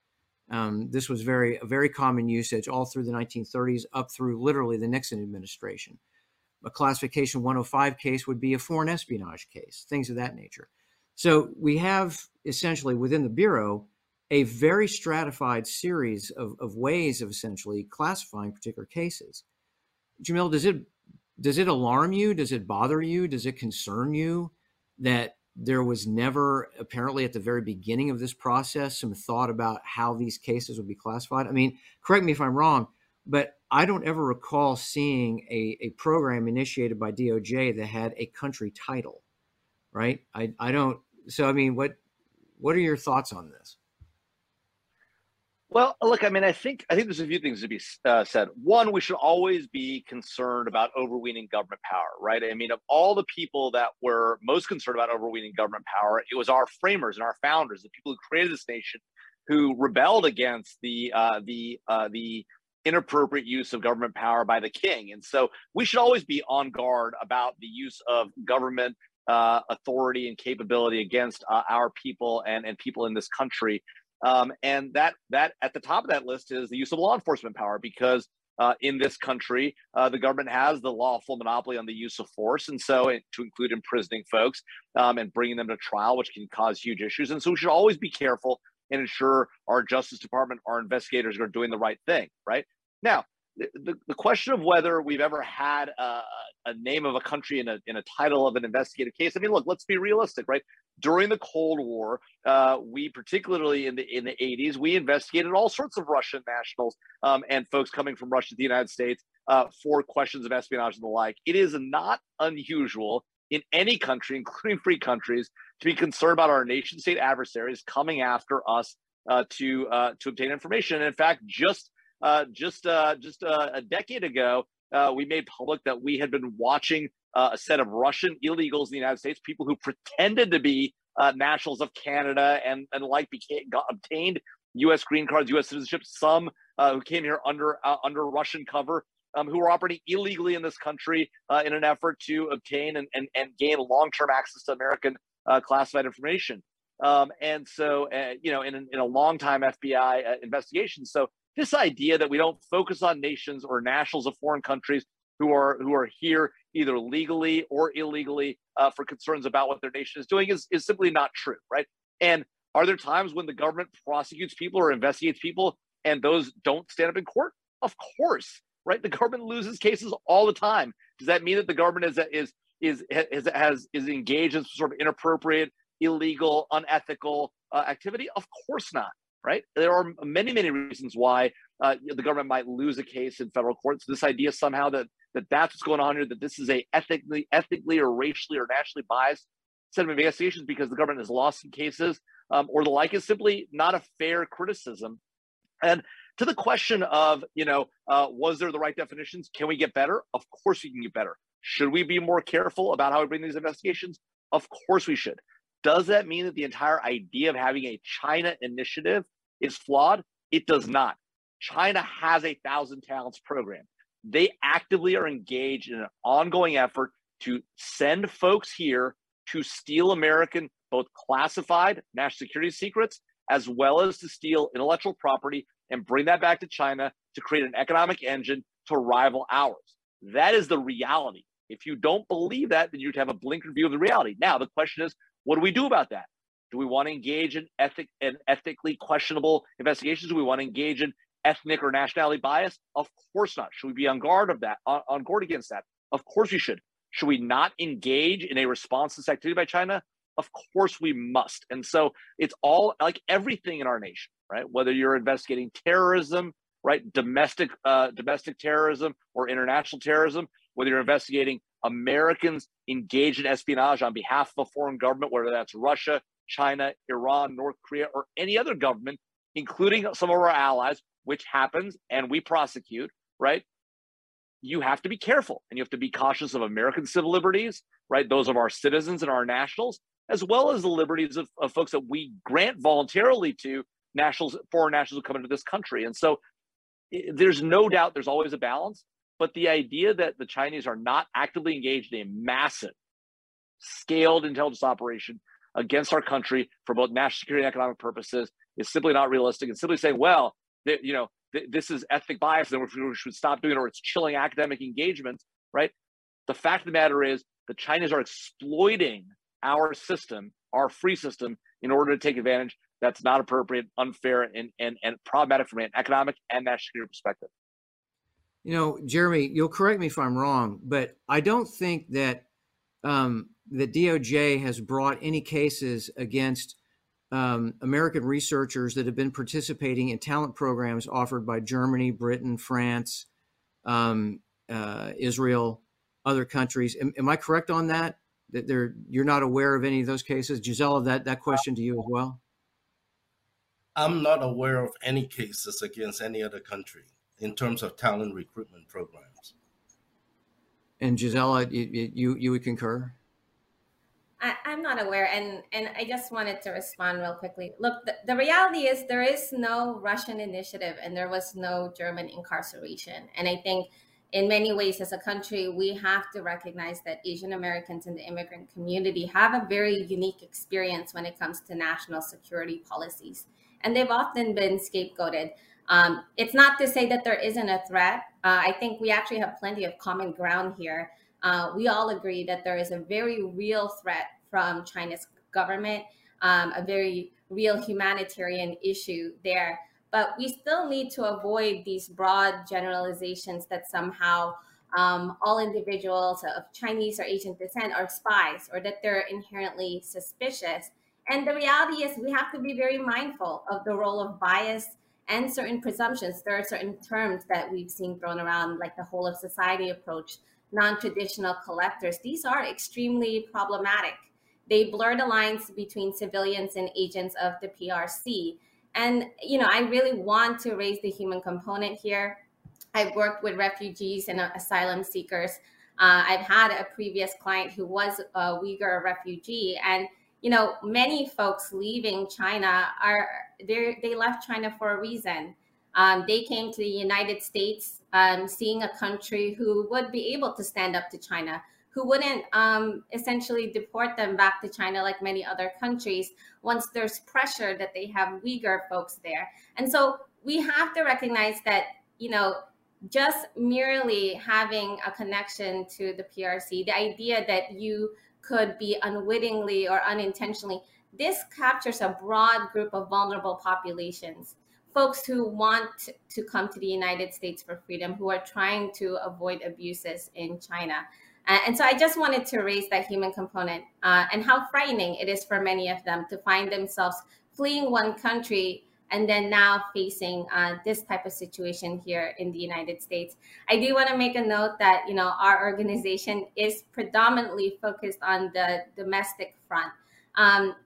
Um, this was very a very common usage all through the 1930s, up through literally the Nixon administration. A classification 105 case would be a foreign espionage case, things of that nature. So we have essentially within the bureau a very stratified series of, of ways of essentially classifying particular cases. Jamil, does it does it alarm you? Does it bother you? Does it concern you that there was never apparently at the very beginning of this process some thought about how these cases would be classified? I mean, correct me if I'm wrong, but I don't ever recall seeing a, a program initiated by DOJ that had a country title, right? I, I don't. So, I mean, what what are your thoughts on this? Well, look, I mean, I think I think there's a few things to be uh, said. One, we should always be concerned about overweening government power, right? I mean, of all the people that were most concerned about overweening government power, it was our framers and our founders, the people who created this nation, who rebelled against the uh, the uh, the inappropriate use of government power by the king. And so, we should always be on guard about the use of government uh, authority and capability against uh, our people and and people in this country. Um, and that that at the top of that list is the use of law enforcement power because uh, in this country, uh, the government has the lawful monopoly on the use of force, and so it, to include imprisoning folks um, and bringing them to trial, which can cause huge issues. And so we should always be careful and ensure our Justice Department, our investigators are doing the right thing. Right now, the, the question of whether we've ever had a, a name of a country in a, in a title of an investigative case. I mean, look, let's be realistic, right? During the Cold War, uh, we particularly in the in the 80s, we investigated all sorts of Russian nationals um, and folks coming from Russia to the United States uh, for questions of espionage and the like. It is not unusual in any country, including free countries, to be concerned about our nation state adversaries coming after us uh, to uh, to obtain information. And in fact, just uh, just uh, just uh, a decade ago, uh, we made public that we had been watching uh, a set of Russian illegals in the United States, people who pretended to be uh, nationals of Canada and and like became got, obtained U.S. green cards, U.S. citizenship. Some who came here under under Russian cover. Um, who were operating illegally in this country in an effort to obtain and, and, and gain long-term access to American classified information. Um, and so, you know, in, in a long time FBI investigation. So this idea that we don't focus on nations or nationals of foreign countries who are who are here either legally or illegally uh, for concerns about what their nation is doing is, is simply not true, right? And are there times when the government prosecutes people or investigates people and those don't stand up in court? Of course, right? The government loses cases all the time. Does that mean that the government is is is has is engaged in sort of inappropriate, illegal, unethical uh, activity? Of course not. Right? There are many, many reasons why uh, the government might lose a case in federal courts. This idea somehow that that that's what's going on here, that this is a ethically, ethically or racially or nationally biased set of investigations because the government has lost some cases um, or the like is simply not a fair criticism. And to the question of, you know, uh, was there the right definitions? Can we get better? Of course we can get better. Should we be more careful about how we bring these investigations? Of course we should. Does that mean that the entire idea of having a China initiative is flawed? It does not. China has a thousand talents program. They actively are engaged in an ongoing effort to send folks here to steal American, both classified national security secrets, as well as to steal intellectual property and bring that back to China to create an economic engine to rival ours. That is the reality. If you don't believe that, then you'd have a blinkered view of the reality. Now, the question is, what do we do about that? Do we want to engage in ethic and ethically questionable investigations? Do we want to engage in ethnic or nationality bias? Of course not. Should we be on guard of that, on, on guard against that? Of course we should. Should we not engage in a response to this activity by China? Of course we must. And so it's all like everything in our nation, right? Whether you're investigating terrorism, right, domestic uh, domestic terrorism or international terrorism, whether you're investigating Americans engaged in espionage on behalf of a foreign government, whether that's Russia, China, Iran, North Korea, or any other government, including some of our allies, which happens and we prosecute, right? You have to be careful and you have to be cautious of American civil liberties, right? Those of our citizens and our nationals, as well as the liberties of, of folks that we grant voluntarily to nationals, foreign nationals who come into this country. And so eh, there's no doubt there's always a balance. But the idea that the Chinese are not actively engaged in a massive, scaled intelligence operation against our country for both national security and economic purposes is simply not realistic. And simply saying, well, you know, this is ethnic bias, and we should stop doing it, or it's chilling academic engagement, right? The fact of the matter is, the Chinese are exploiting our system, our free system, in order to take advantage. That's not appropriate, unfair, and and, and problematic from an economic and national security perspective. You know, Jeremy, you'll correct me if I'm wrong, but I don't think that um, the DOJ has brought any cases against um, American researchers that have been participating in talent programs offered by Germany, Britain, France, um, uh, Israel, other countries. Am, am, I correct on that? That you're not aware of any of those cases? Gisela, that, that question to you as well. I'm not aware of any cases against any other country in terms of talent recruitment programs. And Gisela, you, you, you would concur? I, am not aware, and and I just wanted to respond real quickly. Look, the, the, reality is there is no Russian initiative, and there was no German incarceration. And I think, in many ways, as a country, we have to recognize that Asian Americans in the immigrant community have a very unique experience when it comes to national security policies, and they've often been scapegoated. Um, it's not to say that there isn't a threat. Uh, I think we actually have plenty of common ground here uh, we all agree that there is a very real threat from China's government, um, a very real humanitarian issue there. But we still need to avoid these broad generalizations that somehow um, all individuals of Chinese or Asian descent are spies or that they're inherently suspicious. And the reality is, we have to be very mindful of the role of bias and certain presumptions. There are certain terms that we've seen thrown around, like the whole of society approach non-traditional collectors, these are extremely problematic. They blur the lines between civilians and agents of the PRC. And, you know, I really want to raise the human component here. I've worked with refugees and asylum seekers. Uh, I've had a previous client who was a Uyghur refugee, and you know, many folks leaving China are they they left China for a reason. Um, they came to the United States, um, seeing a country who would be able to stand up to China, who wouldn't um, essentially deport them back to China like many other countries once there's pressure that they have Uyghur folks there. And so we have to recognize that, you know, just merely having a connection to the PRC, the idea that you could be unwittingly or unintentionally, this captures a broad group of vulnerable populations folks who want to come to the United States for freedom, who are trying to avoid abuses in China. Uh, and so I just wanted to raise that human component uh, and how frightening it is for many of them to find themselves fleeing one country and then now facing uh, this type of situation here in the United States. I do want to make a note that you know our organization is predominantly focused on the domestic front. Um,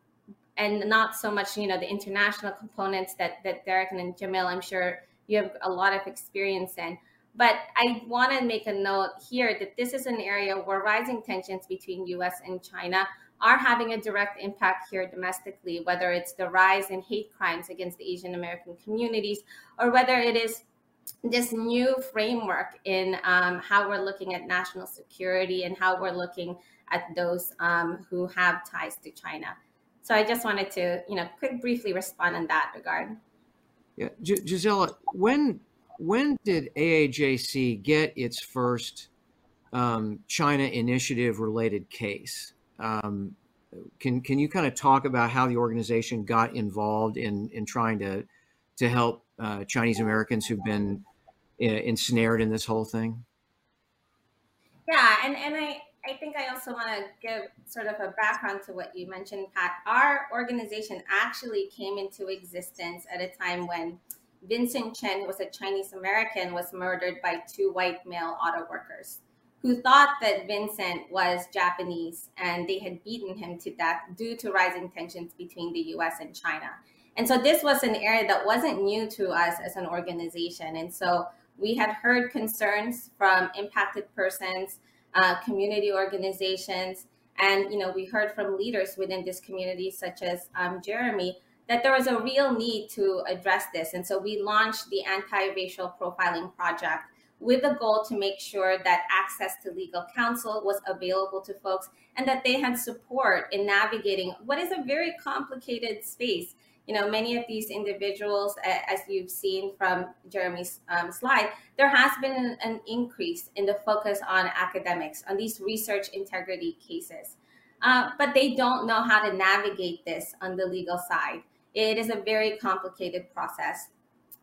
and not so much, you know, the international components that that Derek and Jamil, I'm sure you have a lot of experience in. But I want to make a note here that this is an area where rising tensions between US and China are having a direct impact here domestically, whether it's the rise in hate crimes against the Asian American communities or whether it is this new framework in um, how we're looking at national security and how we're looking at those um, who have ties to China. So I just wanted to, you know, quick briefly respond in that regard. Yeah, G- Gisela, when when did AAJC get its first um, China initiative related case? Um, can can you kind of talk about how the organization got involved in in trying to to help uh, Chinese Americans who've been uh, ensnared in this whole thing? Yeah, and and I I think I also want to give sort of a background to what you mentioned, Pat. Our organization actually came into existence at a time when Vincent Chin, who was a Chinese American, was murdered by two white male auto workers who thought that Vincent was Japanese and they had beaten him to death due to rising tensions between the US and China. And so this was an area that wasn't new to us as an organization. And so we had heard concerns from impacted persons, uh, community organizations, and you know we heard from leaders within this community, such as um, Jeremy, that there was a real need to address this. And so we launched the Anti-Racial Profiling Project with the goal to make sure that access to legal counsel was available to folks and that they had support in navigating what is a very complicated space. You know, many of these individuals, as you've seen from Jeremy's um, slide, there has been an, increase in the focus on academics, on these research integrity cases. Uh, but they don't know how to navigate this on the legal side. It is a very complicated process.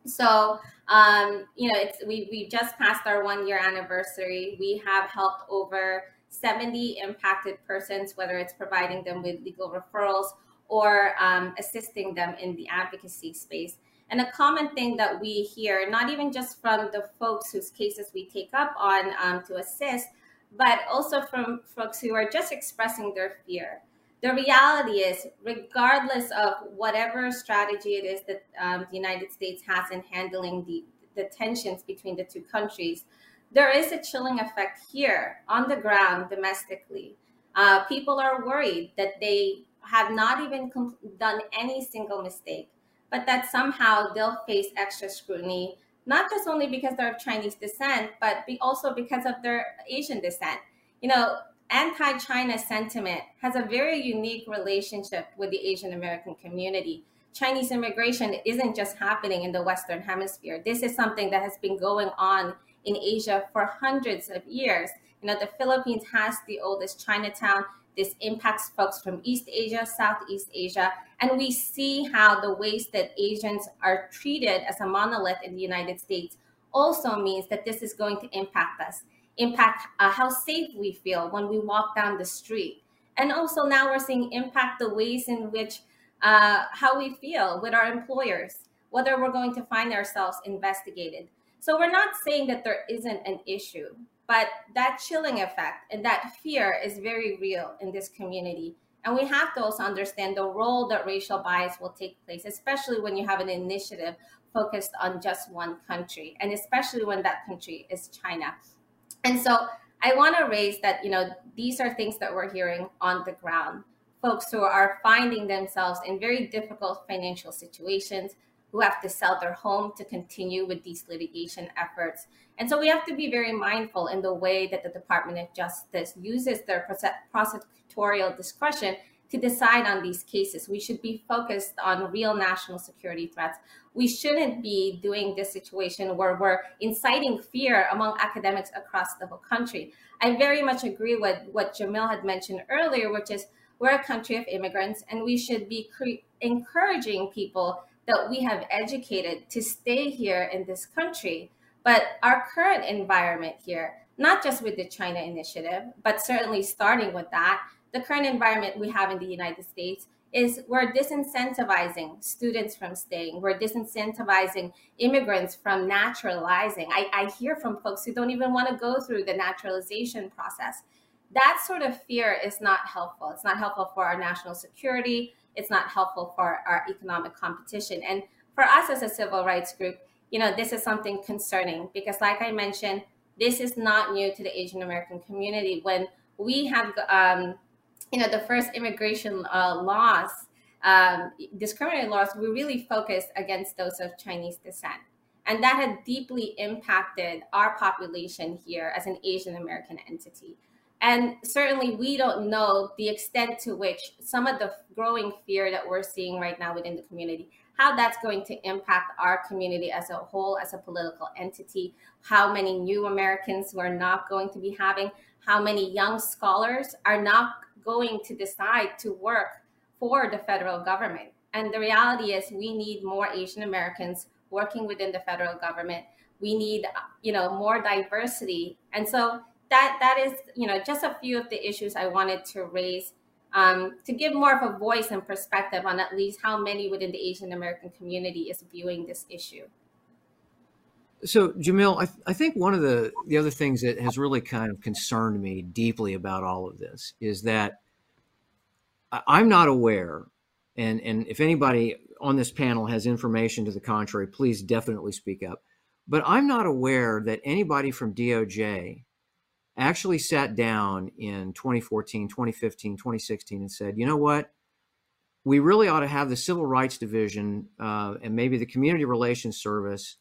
So, um, you know, it's we we just passed our one year anniversary. We have helped over 70 impacted persons, whether it's providing them with legal referrals or um, assisting them in the advocacy space. And a common thing that we hear, not even just from the folks whose cases we take up on um, to assist, but also from folks who are just expressing their fear the reality is, regardless of whatever strategy it is that um, the United States has in handling the, the tensions between the two countries, there is a chilling effect here on the ground domestically. Uh, people are worried that they have not even done any single mistake, but that somehow they'll face extra scrutiny, not just only because they're of Chinese descent, but be also because of their Asian descent. You know, anti China sentiment has a very unique relationship with the Asian American community. Chinese immigration isn't just happening in the Western Hemisphere. This is something that has been going on in Asia for hundreds of years. You know, the Philippines has the oldest Chinatown. This impacts folks from East Asia, Southeast Asia. And we see how the ways that Asians are treated as a monolith in the United States also means that this is going to impact us impact uh, how safe we feel when we walk down the street. And also now we're seeing impact the ways in which uh, how we feel with our employers, whether we're going to find ourselves investigated. So we're not saying that there isn't an issue, but that chilling effect and that fear is very real in this community. And we have to also understand the role that racial bias will take place, especially when you have an initiative focused on just one country, and especially when that country is China. And so I want to raise that, you know, these are things that we're hearing on the ground. Folks who are finding themselves in very difficult financial situations, who have to sell their home to continue with these litigation efforts. And so we have to be very mindful in the way that the Department of Justice uses their prosecutorial discretion to decide on these cases. We should be focused on real national security threats. We shouldn't be doing this situation where we're inciting fear among academics across the whole country. I very much agree with what Jamil had mentioned earlier, which is we're a country of immigrants and we should be cre- encouraging people that we have educated to stay here in this country. But our current environment here, not just with the China initiative, but certainly starting with that, the current environment we have in the United States is we're disincentivizing students from staying. We're disincentivizing immigrants from naturalizing. I, I hear from folks who don't even want to go through the naturalization process. That sort of fear is not helpful. It's not helpful for our national security. It's not helpful for our economic competition. And for us as a civil rights group, you know, this is something concerning because, like I mentioned, this is not new to the Asian American community. When we have, um, you know, the first immigration uh, laws, um, discriminatory laws, we really focused against those of Chinese descent. And that had deeply impacted our population here as an Asian American entity. And certainly, we don't know the extent to which some of the growing fear that we're seeing right now within the community, how that's going to impact our community as a whole, as a political entity, how many new Americans we're not going to be having, how many young scholars are not going to decide to work for the federal government. And the reality is, we need more Asian Americans working within the federal government. We need, you know, more diversity. And so that that is you know just a few of the issues I wanted to raise um, to give more of a voice and perspective on at least how many within the Asian American community is viewing this issue. So, Jamil, I, th- I think one of the, the other things that has really kind of concerned me deeply about all of this is that I'm not aware, and, and if anybody on this panel has information to the contrary, please definitely speak up. But I'm not aware that anybody from DOJ actually sat down in 2014, 2015, 2016 and said, you know what? We really ought to have the Civil Rights Division uh, and maybe the Community Relations Service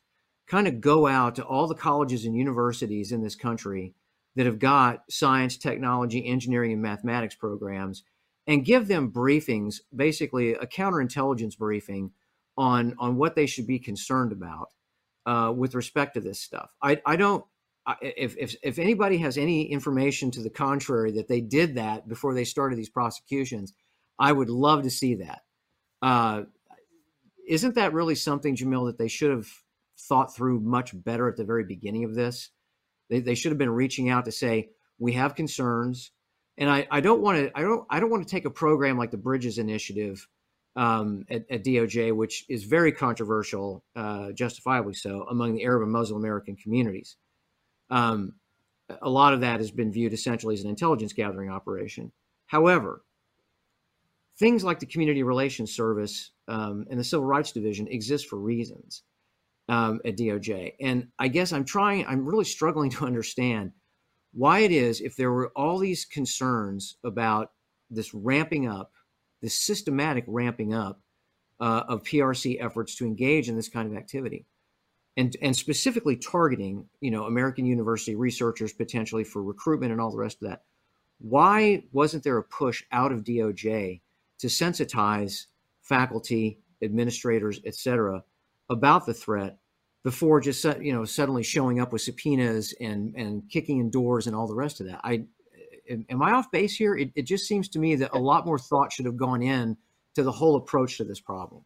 kind of go out to all the colleges and universities in this country that have got science, technology, engineering, and mathematics programs and give them briefings, basically a counterintelligence briefing on, on what they should be concerned about uh, with respect to this stuff. I, I don't if, if, if anybody has any information to the contrary that they did that before they started these prosecutions, I would love to see that. Uh, isn't that really something, Jamil, that they should have thought through much better at the very beginning of this? They, they should have been reaching out to say, we have concerns. And I, don't want to I don't I don't want to take a program like the Bridges Initiative um, at, at, DOJ, which is very controversial, uh, justifiably so, among the Arab and Muslim American communities. Um, a lot of that has been viewed essentially as an intelligence gathering operation. However, things like the Community Relations Service um, and the Civil Rights Division exist for reasons um, at DOJ. And I guess I'm trying, I'm really struggling to understand why it is, if there were all these concerns about this ramping up, this systematic ramping up uh, of PRC efforts to engage in this kind of activity, and and specifically targeting you know American university researchers potentially for recruitment and all the rest of that. Why wasn't there a push out of DOJ to sensitize faculty, administrators, et cetera, about the threat before just you know suddenly showing up with subpoenas and and kicking in doors and all the rest of that? I am I off base here? It, it just seems to me that a lot more thought should have gone in to the whole approach to this problem.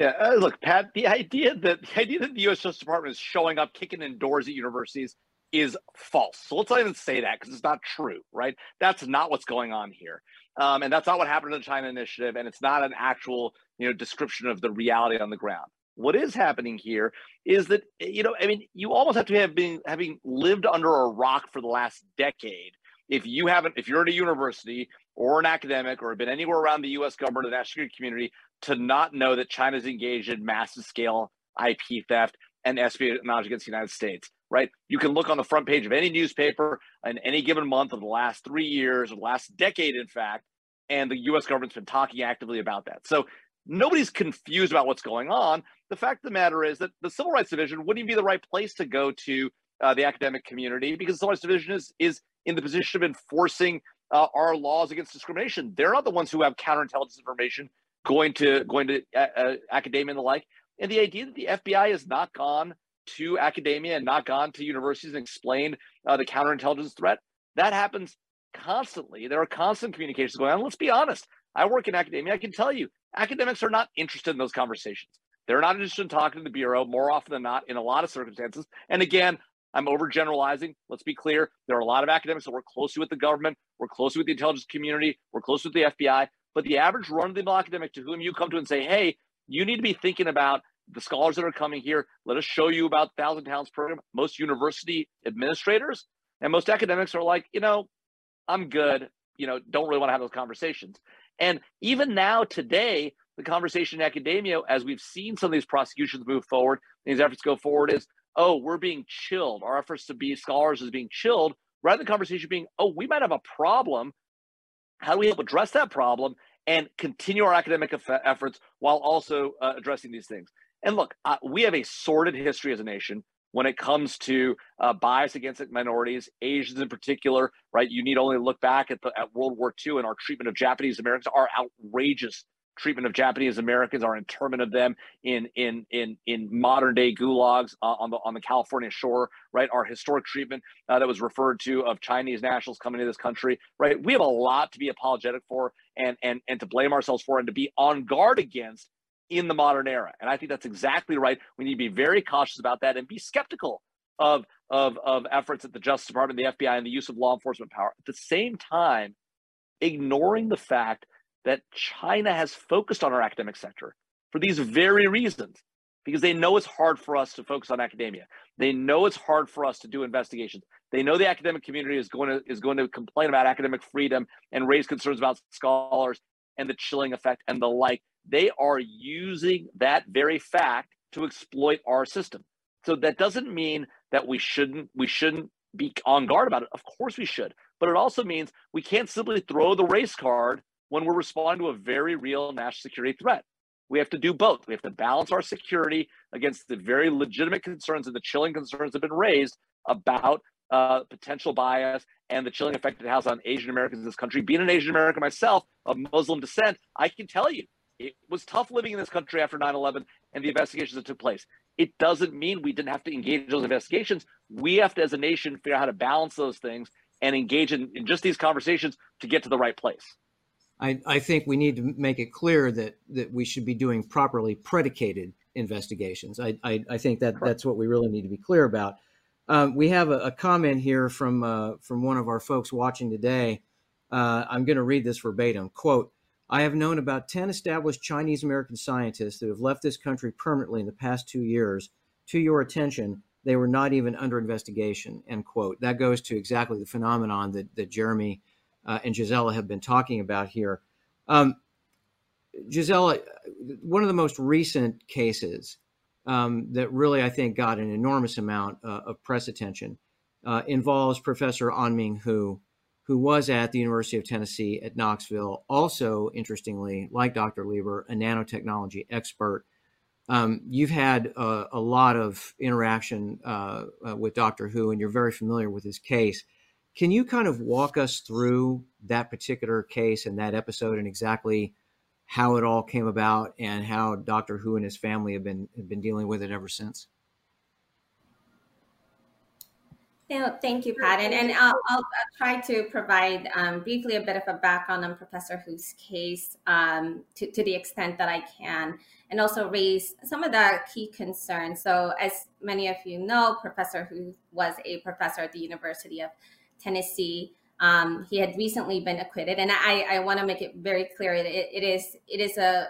Yeah, uh, look, Pat. The idea that the idea that the U.S. Justice Department is showing up, kicking in doors at universities is false. So let's not even say that because it's not true, right? That's not what's going on here, um, and that's not what happened in the China Initiative, and it's not an actual, you know, description of the reality on the ground. What is happening here is that you know, I mean, you almost have to have been having lived under a rock for the last decade if you haven't, if you're at a university or an academic or have been anywhere around the U.S. government or the national security community to not know that China's engaged in massive scale IP theft and espionage against the United States, right? You can look on the front page of any newspaper in any given month of the last three years or the last decade, in fact, and the US government's been talking actively about that. So nobody's confused about what's going on. The fact of the matter is that the Civil Rights Division wouldn't even be the right place to go to uh, the academic community because the Civil Rights Division is, is in the position of enforcing uh, our laws against discrimination. They're not the ones who have counterintelligence information going to going to uh, uh, academia and the like. And the idea that the FBI has not gone to academia and not gone to universities and explained uh, the counterintelligence threat that happens constantly. There are constant communications going on. Let's be honest. I work in academia. I can tell you, academics are not interested in those conversations. They're not interested in talking to the bureau more often than not in a lot of circumstances. And again, I'm overgeneralizing. Let's be clear. There are a lot of academics that work closely with the government, work closely with the intelligence community, work closely with the FBI. But the average run of the mill academic to whom you come to and say, hey, you need to be thinking about the scholars that are coming here. Let us show you about Thousand Talents program. Most university administrators and most academics are like, you know, I'm good. You know, don't really want to have those conversations. And even now, today, the conversation in academia, as we've seen some of these prosecutions move forward, these efforts go forward, is oh, we're being chilled. Our efforts to be scholars is being chilled, rather than the conversation being, oh, we might have a problem. How do we help address that problem and continue our academic efforts while also uh, addressing these things? And look, uh, we have a sordid history as a nation when it comes to uh, bias against minorities, Asians in particular, right? You need only look back at the at World War II and our treatment of Japanese Americans, our outrageous treatment of Japanese Americans, our internment of them in in in in modern day gulags uh, on the on the California shore, right? Our historic treatment uh, that was referred to of Chinese nationals coming to this country, right? We have a lot to be apologetic for and and and to blame ourselves for and to be on guard against in the modern era. And I think that's exactly right. We need to be very cautious about that and be skeptical of of of efforts at the Justice Department, the FBI, and the use of law enforcement power. At the same time, ignoring the fact that China has focused on our academic sector for these very reasons, because they know it's hard for us to focus on academia. They know it's hard for us to do investigations. They know the academic community is going to is going to complain about academic freedom and raise concerns about scholars and the chilling effect and the like. They are using that very fact to exploit our system. So that doesn't mean that we shouldn't we shouldn't be on guard about it. Of course we should. But it also means we can't simply throw the race card when we're responding to a very real national security threat. We have to do both. We have to balance our security against the very legitimate concerns and the chilling concerns that have been raised about uh, potential bias and the chilling effect it has on Asian Americans in this country. Being an Asian American myself of Muslim descent, I can tell you it was tough living in this country after 9 11 and the investigations that took place. It doesn't mean we didn't have to engage those investigations. We have to, as a nation, figure out how to balance those things and engage in, in just these conversations to get to the right place. I, I think we need to make it clear that that we should be doing properly predicated investigations. I, I, I think that that's what we really need to be clear about. Um, we have a, a, comment here from uh, from one of our folks watching today. Uh, I'm going to read this verbatim. Quote: I have known about 10 established Chinese American scientists that have left this country permanently in the past two years. To your attention, they were not even under investigation. End quote. That goes to exactly the phenomenon that, that Jeremy uh, and Gisela have been talking about here. Um, Gisela, one of the most recent cases um, that really, I think, got an enormous amount uh, of press attention uh, involves Professor Anming Hu, who was at the University of Tennessee at Knoxville. Also, interestingly, like Dr. Lieber, a nanotechnology expert. Um, you've had a, a, lot of interaction uh, uh, with Dr. Hu, and you're very familiar with his case. Can you kind of walk us through that particular case and that episode and exactly how it all came about and how Doctor Hu and his family have been have been dealing with it ever since? Yeah, thank you, Pat. And, and I'll, I'll, try to provide um, briefly a bit of a background on Professor Hu's case um, to, to the extent that I can, and also raise some of the key concerns. So, as many of you know, Professor Hu was a professor at the University of Tennessee. Um, he had recently been acquitted, and I, I want to make it very clear that it, it is it is a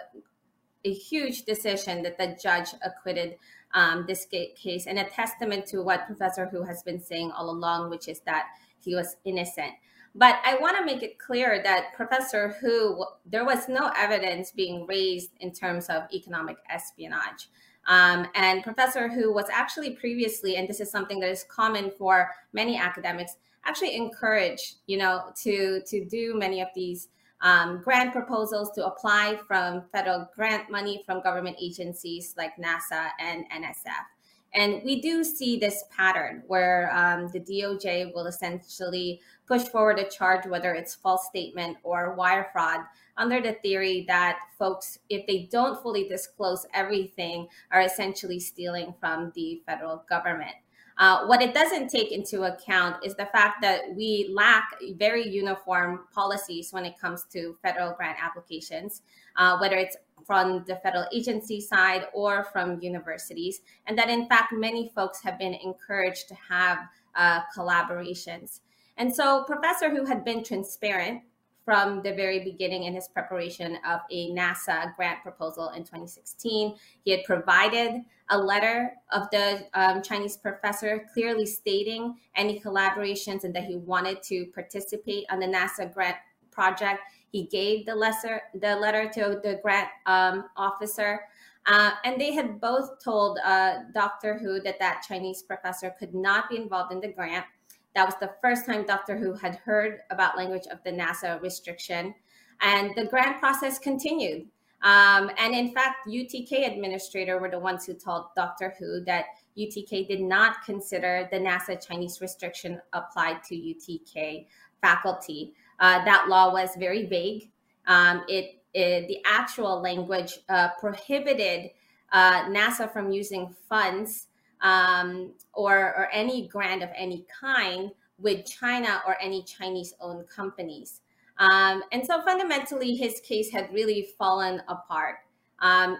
a huge decision that the judge acquitted um, this case, and a testament to what Professor Hu has been saying all along, which is that he was innocent. But I want to make it clear that Professor Hu, there was no evidence being raised in terms of economic espionage. Um, and Professor Hu was actually previously, and this is something that is common for many academics, actually encouraged, you know, to to do many of these um, grant proposals to apply from federal grant money from government agencies like NASA and NSF. And we do see this pattern where um, the DOJ will essentially push forward a charge, whether it's false statement or wire fraud, under the theory that folks, if they don't fully disclose everything, are essentially stealing from the federal government. Uh, what it doesn't take into account is the fact that we lack very uniform policies when it comes to federal grant applications, uh, whether it's from the federal agency side or from universities, and that in fact many folks have been encouraged to have uh, collaborations. And so, Professor Hu had been transparent from the very beginning in his preparation of a NASA grant proposal in 2016. He had provided a letter of the um, Chinese professor clearly stating any collaborations and that he wanted to participate on the NASA grant project. He gave the lesser the letter to the grant um, officer. Uh, and they had both told uh, Doctor Hu that that Chinese professor could not be involved in the grant. That was the first time Doctor Hu had heard about language of the NASA restriction. And the grant process continued. Um, and in fact, UTK administrator were the ones who told Doctor Hu that UTK did not consider the NASA Chinese restriction applied to UTK faculty. Uh, that law was very vague. Um, it, it, the actual language uh, prohibited uh, NASA from using funds um, or, or any grant of any kind with China or any Chinese owned companies. Um, and so fundamentally, his case had really fallen apart. Um,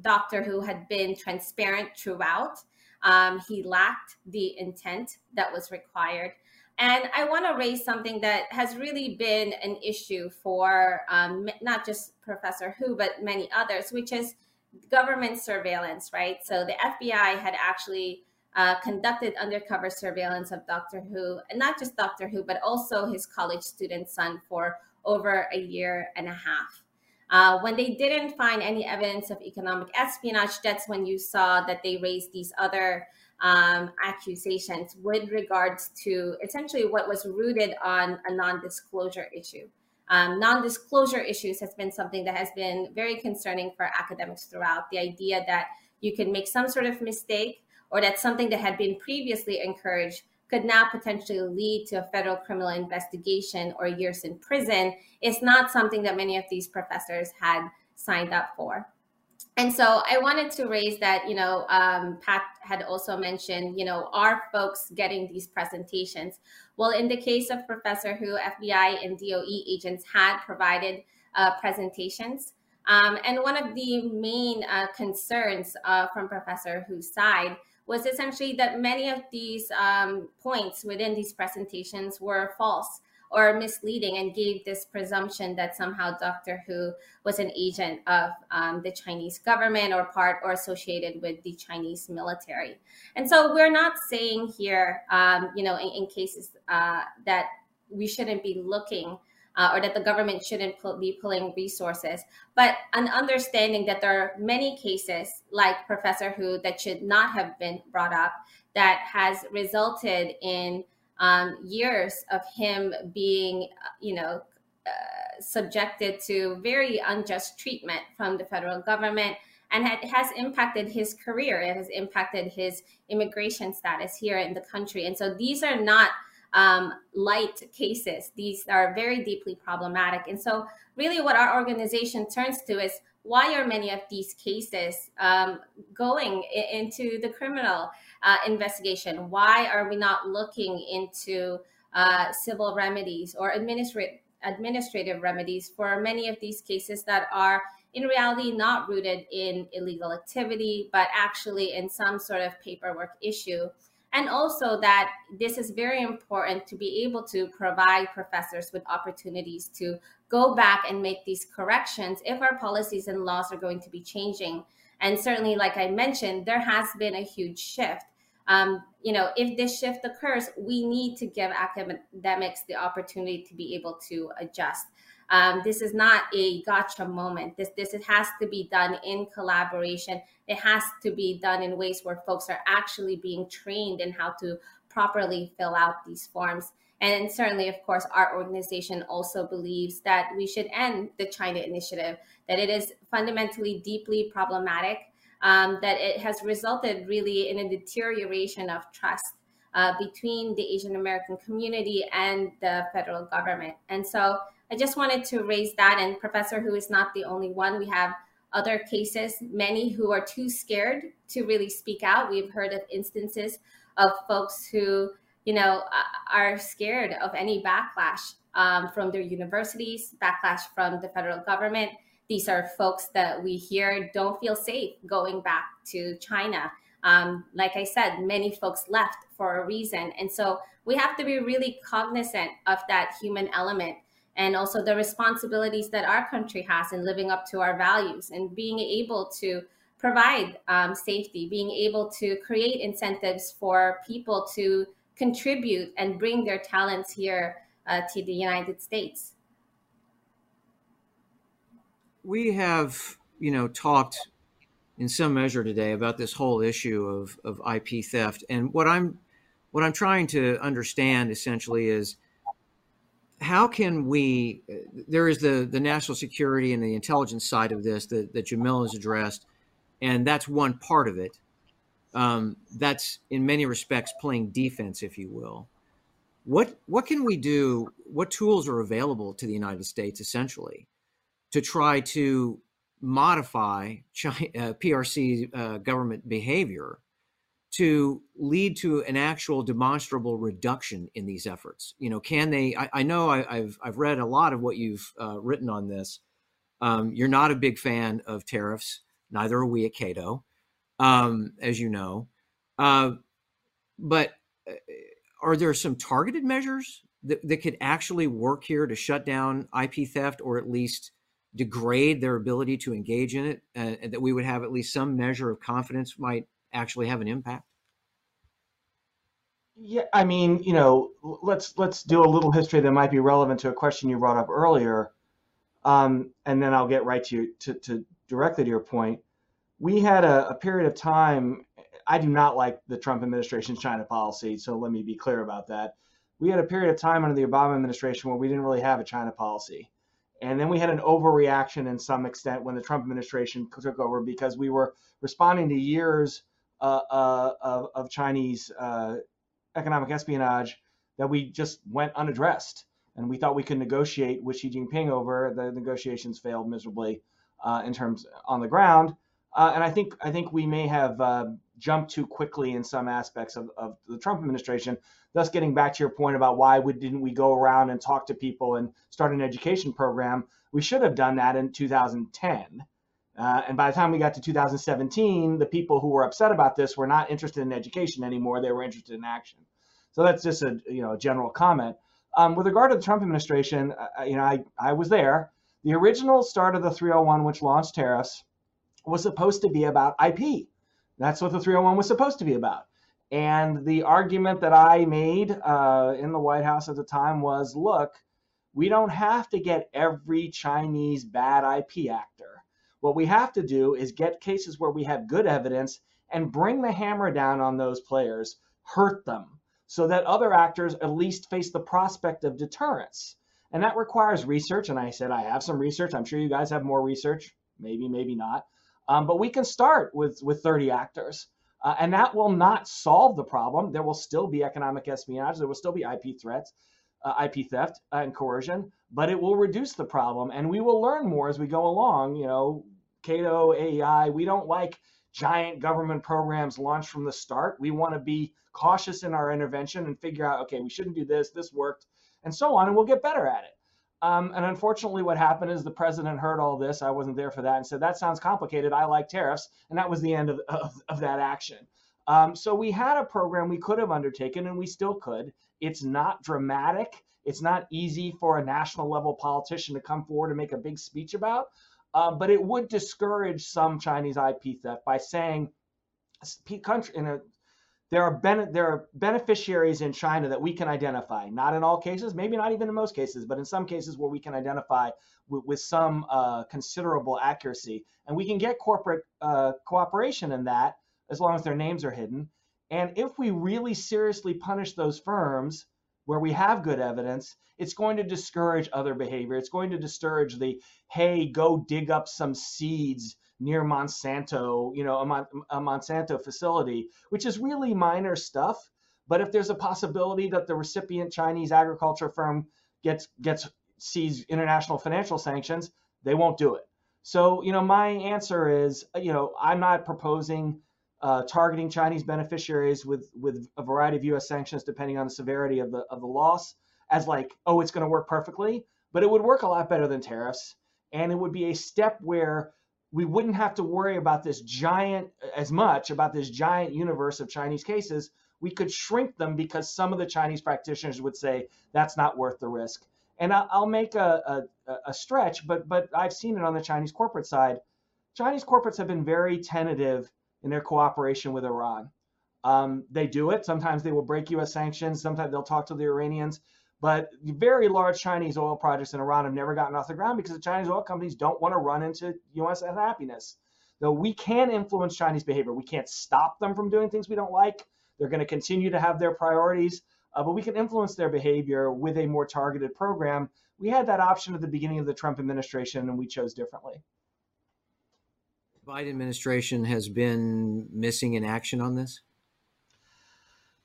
Doctor Hu had been transparent throughout. Um, he lacked the intent that was required. And I want to raise something that has really been an issue for um, not just Professor Hu, but many others, which is government surveillance, right? So the FBI had actually uh, conducted undercover surveillance of Doctor Hu, and not just Doctor Hu, but also his college student son for over a year and a half. Uh, when they didn't find any evidence of economic espionage, that's when you saw that they raised these other um, accusations with regards to essentially what was rooted on a non disclosure issue. Um, non-disclosure issues has been something that has been very concerning for academics throughout. The idea that you can make some sort of mistake or that something that had been previously encouraged could now potentially lead to a federal criminal investigation or years in prison is not something that many of these professors had signed up for and so I wanted to raise that, you know, um, Pat had also mentioned, you know, are folks getting these presentations? Well, in the case of Professor Hu, FBI and DOE agents had provided uh, presentations. Um, and one of the main uh, concerns uh, from Professor Hu's side was essentially that many of these um, points within these presentations were false or misleading and gave this presumption that somehow Doctor Hu was an agent of um, the Chinese government or part or associated with the Chinese military. And so we're not saying here, um, you know, in, in cases uh, that we shouldn't be looking. Uh, or that the government shouldn't pull, be pulling resources, but an understanding that there are many cases like Professor Hu that should not have been brought up that has resulted in um, years of him being, you know, uh, subjected to very unjust treatment from the federal government and it has impacted his career. It has impacted his immigration status here in the country. And so these are not um, light cases. These are very deeply problematic. And so, really, what our organization turns to is why are many of these cases um, going into the criminal uh, investigation? Why are we not looking into uh, civil remedies or administrative administrative remedies for many of these cases that are in reality not rooted in illegal activity, but actually in some sort of paperwork issue. And also that this is very important to be able to provide professors with opportunities to go back and make these corrections if our policies and laws are going to be changing. And certainly, like I mentioned, there has been a huge shift um, you know, if this shift occurs, we need to give academics the opportunity to be able to adjust. Um, this is not a gotcha moment. This this has to be done in collaboration. It has to be done in ways where folks are actually being trained in how to properly fill out these forms. And certainly, of course, our organization also believes that we should end the China initiative, that it is fundamentally deeply problematic um, that it has resulted really in a deterioration of trust uh, between the Asian American community and the federal government. And so I just wanted to raise that. And Professor Hu is not the only one. We have other cases, many who are too scared to really speak out. We've heard of instances of folks who, you know, are scared of any backlash um, from their universities, backlash from the federal government these are folks that we hear don't feel safe going back to China. Um, like I said, many folks left for a reason. And so we have to be really cognizant of that human element and also the responsibilities that our country has in living up to our values and being able to provide um, safety, being able to create incentives for people to contribute and bring their talents here uh, to the United States. We have, you know, talked in some measure today about this whole issue of, of IP theft, and what I'm what I'm trying to understand essentially is how can we there is the the national security and the intelligence side of this that, that jamil has addressed and that's one part of it. Um, that's in many respects playing defense if you will. What what can we do what tools are available to the united states essentially to try to modify China, uh, prc uh, government behavior to lead to an actual demonstrable reduction in these efforts? You know, can they? I, I know I, have I've read a lot of what you've uh, written on this. Um, you're not a big fan of tariffs, neither are we at Cato, um, as you know. Uh, but uh, are there some targeted measures that, that could actually work here to shut down IP theft, or at least degrade their ability to engage in it, uh, and that we would have at least some measure of confidence might actually have an impact? Yeah, I mean, you know, let's let's do a little history that might be relevant to a question you brought up earlier, um, and then I'll get right to, you, to to directly to your point. We had a, a period of time. I do not like the Trump administration's China policy, so let me be clear about that. We had a period of time under the Obama administration where we didn't really have a China policy. And then we had an overreaction in some extent when the Trump administration took over because we were responding to years uh, uh, of, of, Chinese uh, economic espionage that we just went unaddressed. And we thought we could negotiate with Xi Jinping over. The negotiations failed miserably uh, in terms on the ground. Uh, and I think I think we may have uh, jumped too quickly in some aspects of, of the Trump administration. Thus, getting back to your point about why we, didn't we go around and talk to people and start an education program, we should have done that in 2010 uh, and by the time we got to 2017, the people who were upset about this were not interested in education anymore. They were interested in action. So that's just a you know a general comment. Um, with regard to the Trump administration, uh, you know, I, I was there. The original start of the 301, which launched tariffs, was supposed to be about IP. That's what the 301 was supposed to be about. And the argument that I made uh, in the White House at the time was, look, we don't have to get every Chinese bad IP actor what we have to do is get cases where we have good evidence and bring the hammer down on those players, hurt them, so that other actors at least face the prospect of deterrence. And that requires research. And I said, I have some research. I'm sure you guys have more research. Maybe, maybe not. Um, but we can start with, with 30 actors. Uh, and that will not solve the problem. There will still be economic espionage. There will still be IP threats, uh, IP theft and coercion, but it will reduce the problem. And we will learn more as we go along. You know, Cato, AEI, we don't like giant government programs launched from the start. We want to be cautious in our intervention and figure out, okay, we shouldn't do this, this worked, and so on, and we'll get better at it. Um, and unfortunately, what happened is the president heard all this. I wasn't there for that and said, that sounds complicated. I like tariffs. And that was the end of, of, of that action. Um, so we had a program we could have undertaken, and we still could. It's not dramatic. It's not easy for a national level politician to come forward and make a big speech about. Uh, but it would discourage some Chinese IP theft by saying country in a there are ben, there are beneficiaries in China that we can identify. Not in all cases, maybe not even in most cases, but in some cases where we can identify with, with some uh, considerable accuracy, and we can get corporate uh, cooperation in that as long as their names are hidden. And if we really seriously punish those firms, where we have good evidence, it's going to discourage other behavior. It's going to discourage the, hey, go dig up some seeds near Monsanto, you know, a, Mon- a Monsanto facility, which is really minor stuff. But if there's a possibility that the recipient Chinese agriculture firm gets gets sees international financial sanctions, they won't do it. So, you know, my answer is, you know, I'm not proposing uh, targeting Chinese beneficiaries with with a variety of U.S. sanctions depending on the severity of the of the loss as like oh it's going to work perfectly, but it would work a lot better than tariffs, and it would be a step where we wouldn't have to worry about this giant as much about this giant universe of Chinese cases. We could shrink them because some of the Chinese practitioners would say that's not worth the risk. And I'll make a, a, a stretch, but but I've seen it on the Chinese corporate side. Chinese corporates have been very tentative in their cooperation with Iran. Um, they do it. Sometimes they will break U.S. sanctions. Sometimes they'll talk to the Iranians. But very large Chinese oil projects in Iran have never gotten off the ground because the Chinese oil companies don't want to run into U.S. unhappiness. Though we can influence Chinese behavior, we can't stop them from doing things we don't like. They're going to continue to have their priorities, uh, but we can influence their behavior with a more targeted program. We had that option at the beginning of the Trump administration, and we chose differently. The Biden administration has been missing in action on this.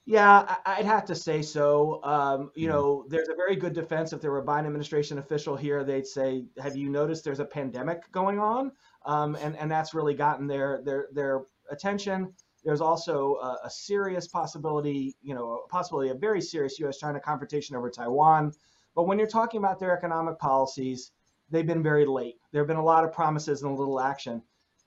Yeah, I'd have to say so. Um, you know, there's a very good defense. If there were a Biden administration official here, they'd say, "Have you noticed there's a pandemic going on?" Um, and and that's really gotten their their their attention. There's also a, a serious possibility, you know, a possibility, a very serious U.S.-China confrontation over Taiwan. But when you're talking about their economic policies, they've been very late. There have been a lot of promises and a little action.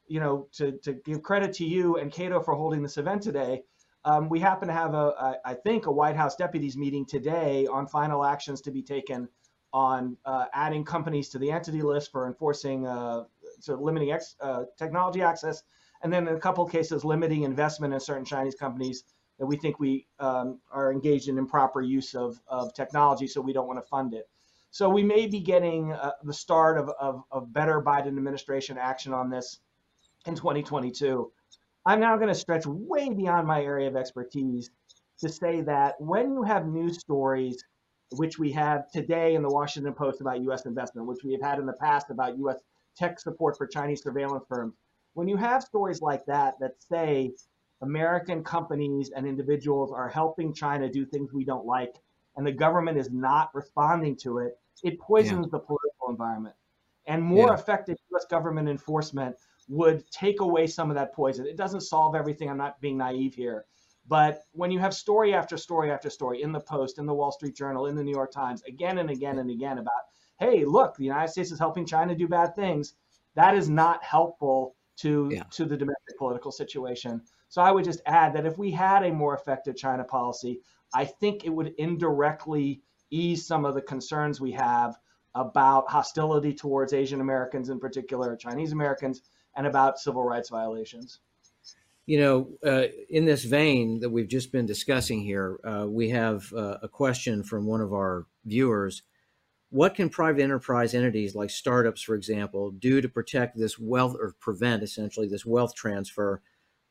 You know, to to give credit to you and Cato for holding this event today um, we happen to have a, I think, a White House deputies meeting today on final actions to be taken on uh, adding companies to the entity list for enforcing, uh, so limiting ex, uh, technology access, and then in a couple of cases limiting investment in certain Chinese companies that we think we um, are engaged in improper use of, of technology, so we don't want to fund it. So we may be getting uh, the start of, of, of better Biden administration action on this in 2022. I'm now going to stretch way beyond my area of expertise to say that when you have news stories, which we have today in the Washington Post about U.S. investment, which we have had in the past about U.S. tech support for Chinese surveillance firms, when you have stories like that that say American companies and individuals are helping China do things we don't like, and the government is not responding to it, it poisons yeah. the political environment. And more yeah. effective U.S. government enforcement would take away some of that poison. It doesn't solve everything. I'm not being naive here. But when you have story after story after story in the Post, in the Wall Street Journal, in the New York Times, again and again and again about, hey, look, the United States is helping China do bad things, that is not helpful to, yeah. to the domestic political situation. So I would just add that if we had a more effective China policy, I think it would indirectly ease some of the concerns we have about hostility towards Asian Americans in particular, Chinese Americans, and about civil rights violations. You know, uh, in this vein that we've just been discussing here, uh, we have uh, a question from one of our viewers. What can private enterprise entities like startups, for example, do to protect this wealth or prevent essentially this wealth transfer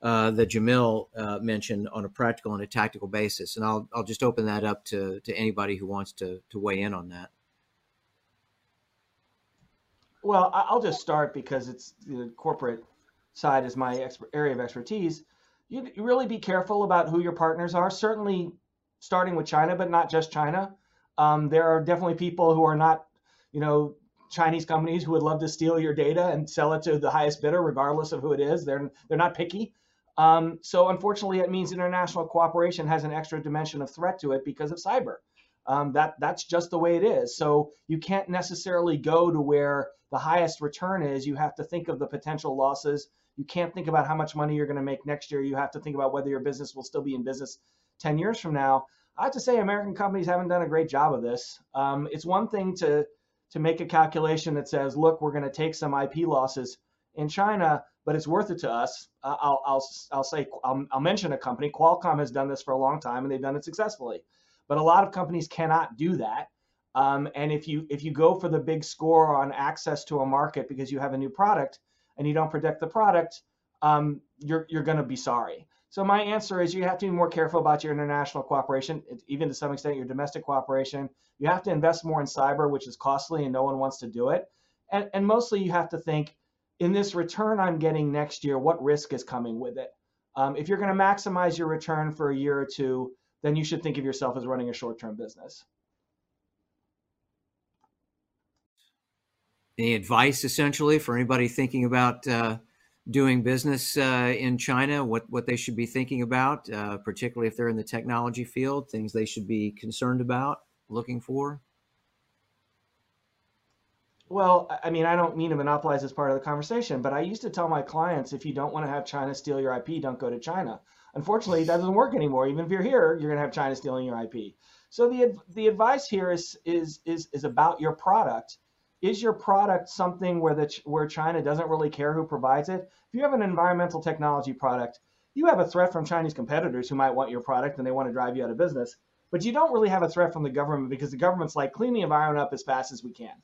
uh, that Jamil uh, mentioned on a practical and a tactical basis? And I'll, I'll just open that up to, to anybody who wants to, to weigh in on that. Well, I'll just start because it's the corporate side is my area of expertise. You, really be careful about who your partners are. Certainly, starting with China, but not just China. Um, there are definitely people who are not, you know, Chinese companies who would love to steal your data and sell it to the highest bidder, regardless of who it is. They're they're not picky. Um, so unfortunately, it means international cooperation has an extra dimension of threat to it because of cyber. Um, that that's just the way it is. So you can't necessarily go to where the highest return is, you have to think of the potential losses. You can't think about how much money you're going to make next year. You have to think about whether your business will still be in business 10 years from now. I have to say, American companies haven't done a great job of this. Um, it's one thing to to make a calculation that says, look, we're going to take some IP losses in China, but it's worth it to us. Uh, I'll, I'll, I'll say, I'll, I'll mention a company. Qualcomm has done this for a long time and they've done it successfully. But a lot of companies cannot do that. Um, and if you if you go for the big score on access to a market because you have a new product and you don't protect the product, um, you're you're going to be sorry. So my answer is you have to be more careful about your international cooperation, even to some extent your domestic cooperation. You have to invest more in cyber, which is costly and no one wants to do it. And, and mostly you have to think in this return I'm getting next year, what risk is coming with it? Um, if you're going to maximize your return for a year or two, then you should think of yourself as running a short-term business. Any advice, essentially, for anybody thinking about uh, doing business uh, in China? What what they should be thinking about, uh, particularly if they're in the technology field, things they should be concerned about, looking for. Well, I mean, I don't mean to monopolize this part of the conversation, but I used to tell my clients if you don't want to have China steal your IP, don't go to China. Unfortunately, that doesn't work anymore. Even if you're here, you're going to have China stealing your IP. So the the advice here is is is is about your product. Is your product something where the where China doesn't really care who provides it? If you have an environmental technology product, you have a threat from Chinese competitors who might want your product and they want to drive you out of business. But you don't really have a threat from the government because the government's like clean the environment up as fast as we can.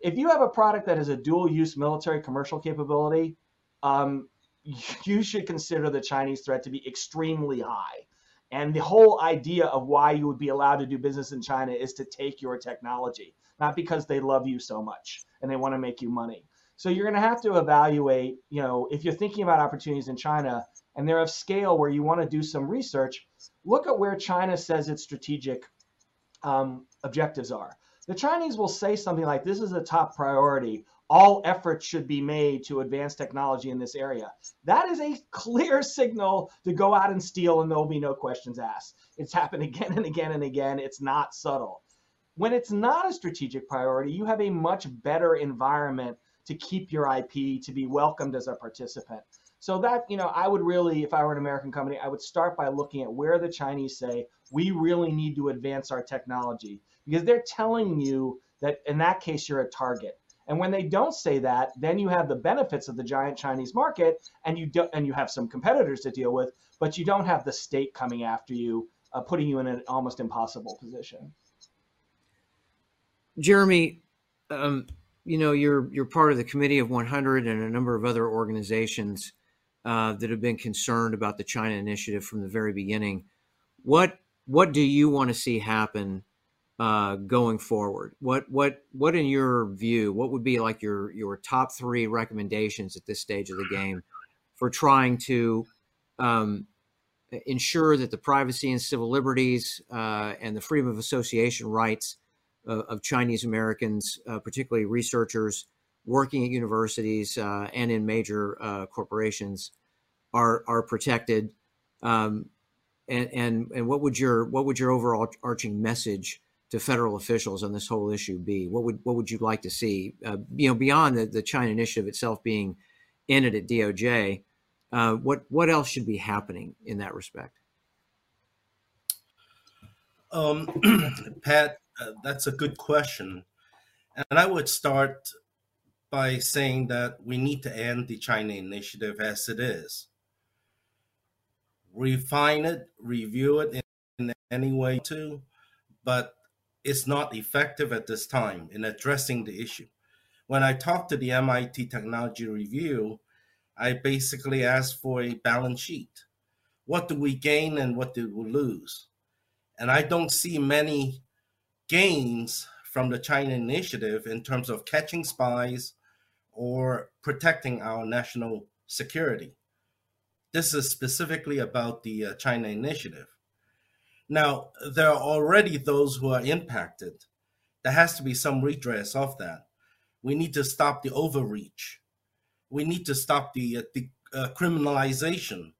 If you have a product that has a dual use military commercial capability, um, you should consider the Chinese threat to be extremely high. And the whole idea of why you would be allowed to do business in China is to take your technology, not because they love you so much and they want to make you money. So you're going to have to evaluate, you know, if you're thinking about opportunities in China and they're of scale where you want to do some research, look at where China says its strategic um, objectives are. The Chinese will say something like, this is a top priority all efforts should be made to advance technology in this area. That is a clear signal to go out and steal, and there'll be no questions asked. It's happened again and again and again. It's not subtle. When it's not a strategic priority, you have a much better environment to keep your IP, to be welcomed as a participant. So that, you know, I would really, if I were an American company, I would start by looking at where the Chinese say, we really need to advance our technology. Because they're telling you that in that case, you're a target and when they don't say that, then you have the benefits of the giant Chinese market, and you do, and you have some competitors to deal with, but you don't have the state coming after you, uh, putting you in an almost impossible position. Jeremy, um, you know you're you're part of the Committee of 100 and a number of other organizations uh, that have been concerned about the China initiative from the very beginning. What what do you want to see happen uh, going forward? What what what in your view? What would be like your your top three recommendations at this stage of the game for trying to um, ensure that the privacy and civil liberties uh, and the freedom of association rights of, of Chinese Americans, uh, particularly researchers working at universities uh, and in major uh, corporations, are are protected? Um, and, and and what would your what would your overall arching message to federal officials on this whole issue be? What would what would you like to see? Uh, you know, beyond the, the China initiative itself being in it at DOJ, uh, what what else should be happening in that respect? Um, Pat, uh, that's a good question, and I would start by saying that we need to end the China initiative as it is. Refine it, review it in, in any way too, but is not effective at this time in addressing the issue. When I talked to the MIT Technology Review, I basically asked for a balance sheet. What do we gain and what do we lose? And I don't see many gains from the China initiative in terms of catching spies or protecting our national security. This is specifically about the uh, China initiative. Now, there are already those who are impacted. There has to be some redress of that. We need to stop the overreach. We need to stop the, uh, the uh, criminalization,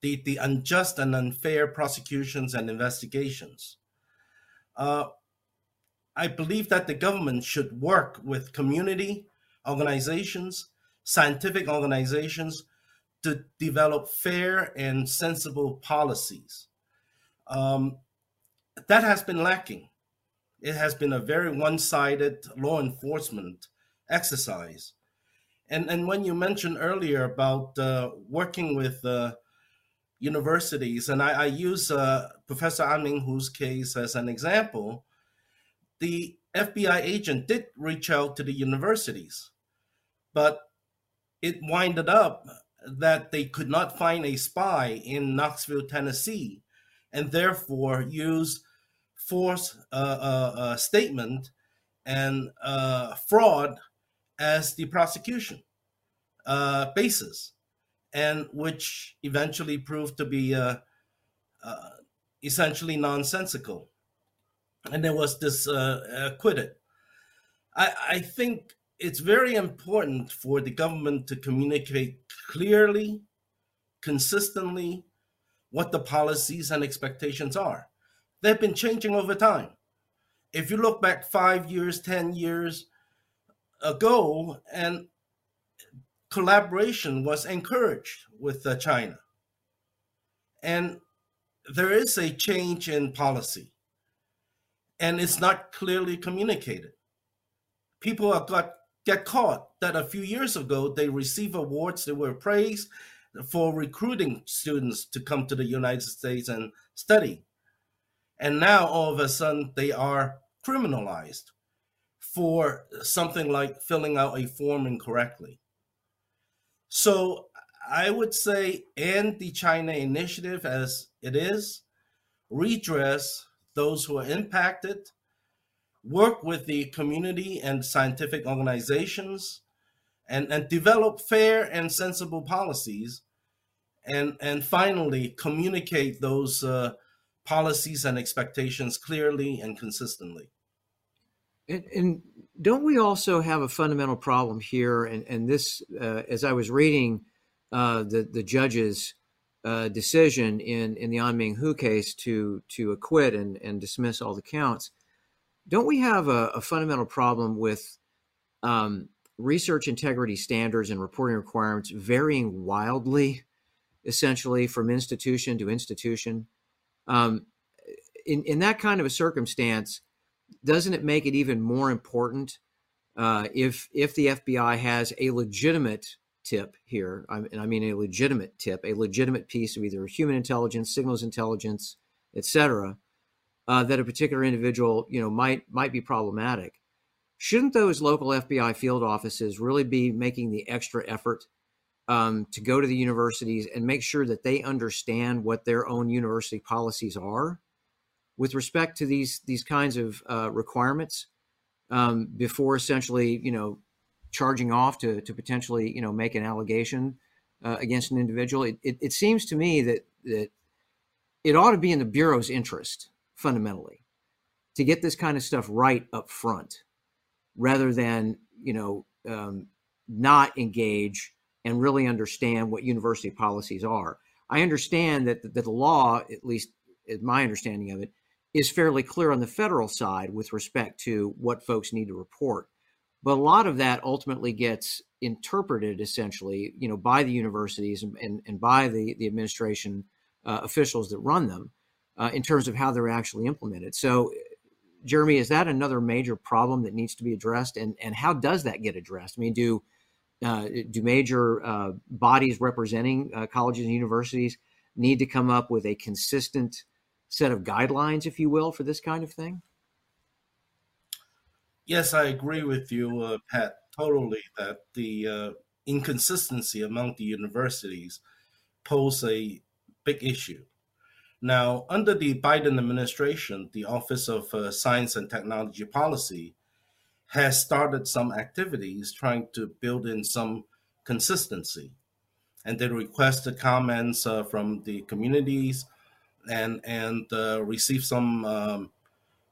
the, the unjust and unfair prosecutions and investigations. Uh, I believe that the government should work with community organizations, scientific organizations to develop fair and sensible policies um, that has been lacking. It has been a very one-sided law enforcement exercise. And and when you mentioned earlier about uh, working with uh, universities, and I, I use uh, Professor Anming Hu's case as an example, the FBI agent did reach out to the universities, but it winded up that they could not find a spy in Knoxville, Tennessee, and therefore use false uh, uh, uh, statement and uh, fraud as the prosecution basis, and which eventually proved to be uh, essentially nonsensical. And there was this acquitted. I, I think it's very important for the government to communicate clearly, consistently, what the policies and expectations are. They've been changing over time. If you look back five years, 10 years ago, and collaboration was encouraged with uh, China. And there is a change in policy. and it's not clearly communicated. People are got get caught that a few years ago they receive awards, they were praised for recruiting students to come to the United States and study. And now all of a sudden they are criminalized for something like filling out a form incorrectly. So I would say end the China initiative as it is, redress those who are impacted, work with the community and scientific organizations, and, and develop fair and sensible policies, and, and finally communicate those uh, policies and expectations clearly and consistently. And, and, don't we also have a fundamental problem here? And, and this, uh, as I was reading uh, the the judge's uh, decision in in the Anming Hu case to to acquit and and dismiss all the counts, don't we have a, a fundamental problem with um, research integrity standards and reporting requirements varying wildly, essentially from institution to institution? Um, in in that kind of a circumstance doesn't it make it even more important uh, if if the FBI has a legitimate tip here, and I mean a legitimate tip, a legitimate piece of either human intelligence, signals intelligence, etc., uh, that a particular individual you know might might be problematic. Shouldn't those local FBI field offices really be making the extra effort um, to go to the universities and make sure that they understand what their own university policies are? with respect to these these kinds of uh, requirements um, before essentially you know charging off to to potentially you know make an allegation uh, against an individual it, it, it, seems to me that that it ought to be in the bureau's interest fundamentally to get this kind of stuff right up front rather than you know um, not engage and really understand what university policies are i understand that, that the law at least my understanding of it is fairly clear on the federal side with respect to what folks need to report. But a lot of that ultimately gets interpreted essentially, you know, by the universities and, and, and by the, the administration uh, officials that run them uh, in terms of how they're actually implemented. So, Jeremy, is that another major problem that needs to be addressed? And, and how does that get addressed? I mean, do uh, do major uh, bodies representing uh, colleges and universities need to come up with a consistent set of guidelines, if you will, for this kind of thing? Yes, I agree with you, uh, Pat, totally, that the uh, inconsistency among the universities pose a big issue. Now, under the Biden administration, the Office of uh, Science and Technology Policy has started some activities trying to build in some consistency. And they requested comments uh, from the communities and and uh, receive some. Um,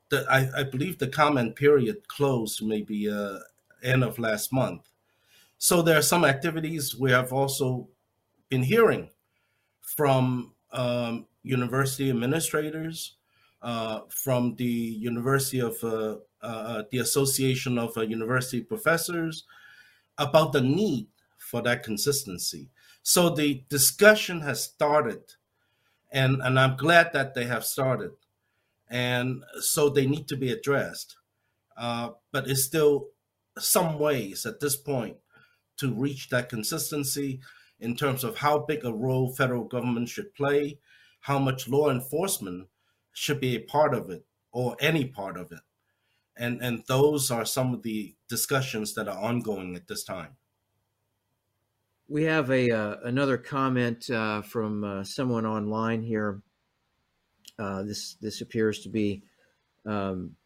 the, I, I believe the comment period closed maybe uh, end of last month. So there are some activities we have also been hearing from um, university administrators, uh, from the University of uh, uh, the Association of uh, University Professors, about the need for that consistency. So the discussion has started and and I'm glad that they have started, and so they need to be addressed. Uh, but it's still some ways at this point to reach that consistency in terms of how big a role federal government should play, how much law enforcement should be a part of it or any part of it. And and those are some of the discussions that are ongoing at this time. We have a uh, another comment uh, from uh, someone online here. Uh, this this appears to be um,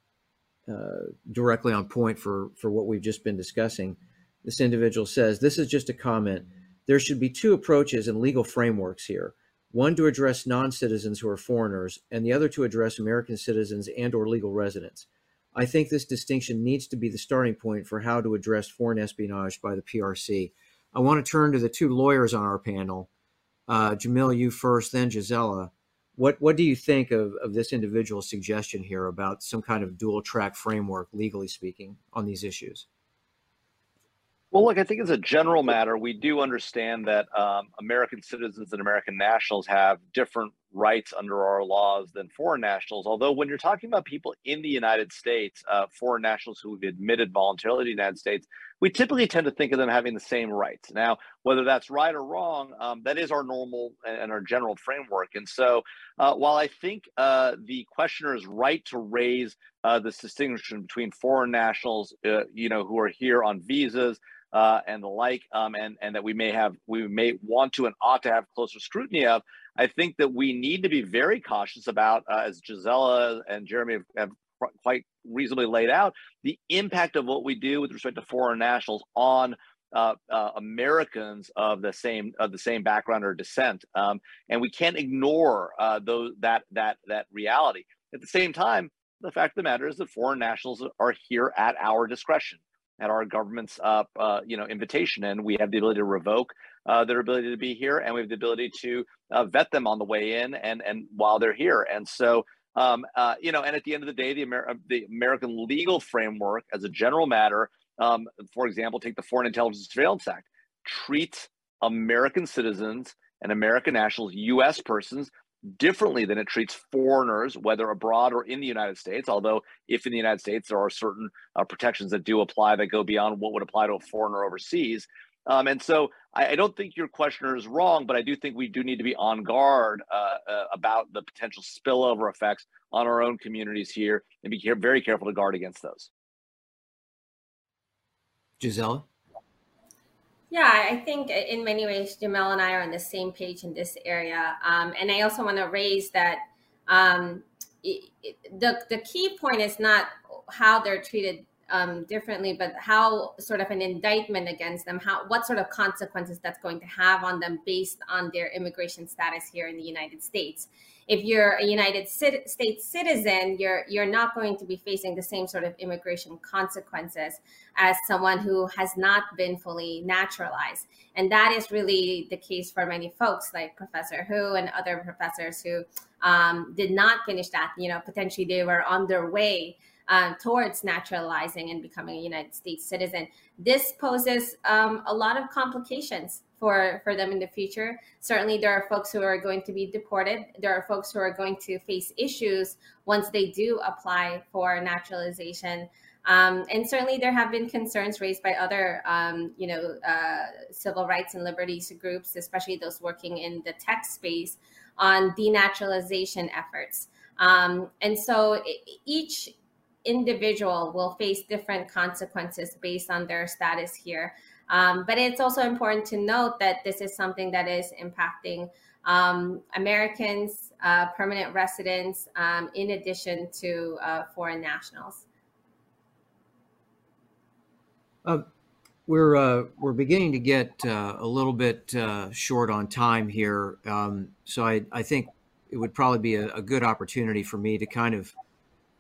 uh, directly on point for for what we've just been discussing. This individual says, "This is just a comment. There should be two approaches and legal frameworks here. One to address non-citizens who are foreigners, and the other to address American citizens and/or legal residents." I think this distinction needs to be the starting point for how to address foreign espionage by the PRC. I want to turn to the two lawyers on our panel. Uh, Jamil, you first, then Gisela. What what do you think of, of this individual suggestion here about some kind of dual track framework, legally speaking, on these issues? Well, look, I think as a general matter, we do understand that um, American citizens and American nationals have different rights under our laws than foreign nationals. Although, when you're talking about people in the United States, uh, foreign nationals who have admitted voluntarily to the United States, we typically tend to think of them having the same rights. Now, whether that's right or wrong, um, that is our normal and our general framework. And so, uh, while I think uh, the questioner is right to raise uh, this distinction between foreign nationals, uh, you know, who are here on visas uh, and the like, um, and and that we may have we may want to and ought to have closer scrutiny of. I think that we need to be very cautious about, uh, as Gisela and Jeremy have, have quite reasonably laid out, the impact of what we do with respect to foreign nationals on uh, uh, Americans of the same of the same background or descent, um, and we can't ignore uh, those that that that reality. At the same time, the fact of the matter is that foreign nationals are here at our discretion at our government's uh, uh, you know invitation, and we have the ability to revoke uh, their ability to be here, and we have the ability to uh, vet them on the way in and and while they're here. And so, um, uh, you know, and at the end of the day, the, Amer- the American legal framework, as a general matter, um, for example, take the Foreign Intelligence Surveillance Act, treats American citizens and American nationals, U.S. persons, differently than it treats foreigners, whether abroad or in the United States. Although, if in the United States there are certain uh, protections that do apply that go beyond what would apply to a foreigner overseas. Um, and so, I, I, don't think your questioner is wrong, but I do think we do need to be on guard uh, uh, about the potential spillover effects on our own communities here and be very careful to guard against those. Gisela? Yeah, I think in many ways, Jamil and I are on the same page in this area. Um, and I also want to raise that um, it, it, the, the key point is not how they're treated um, differently, but how sort of an indictment against them, how what sort of consequences that's going to have on them based on their immigration status here in the United States if you're a United States citizen, you're you're not going to be facing the same sort of immigration consequences as someone who has not been fully naturalized. And that is really the case for many folks, like Professor Hu and other professors who um, did not finish that. You know, potentially they were on their way um, towards naturalizing and becoming a United States citizen. This poses um, a lot of complications for for them in the future. Certainly, there are folks who are going to be deported. There are folks who are going to face issues once they do apply for naturalization. Um, and certainly, there have been concerns raised by other, um, you know, uh, civil rights and liberties groups, especially those working in the tech space, on denaturalization efforts. Um, and so, each individual will face different consequences based on their status here. Um, but it's also important to note that this is something that is impacting um, Americans, uh, permanent residents, um, in addition to uh, foreign nationals. Uh, we're uh, we're beginning to get uh, a little bit uh, short on time here, um, so I, I think it would probably be a, a, good opportunity for me to kind of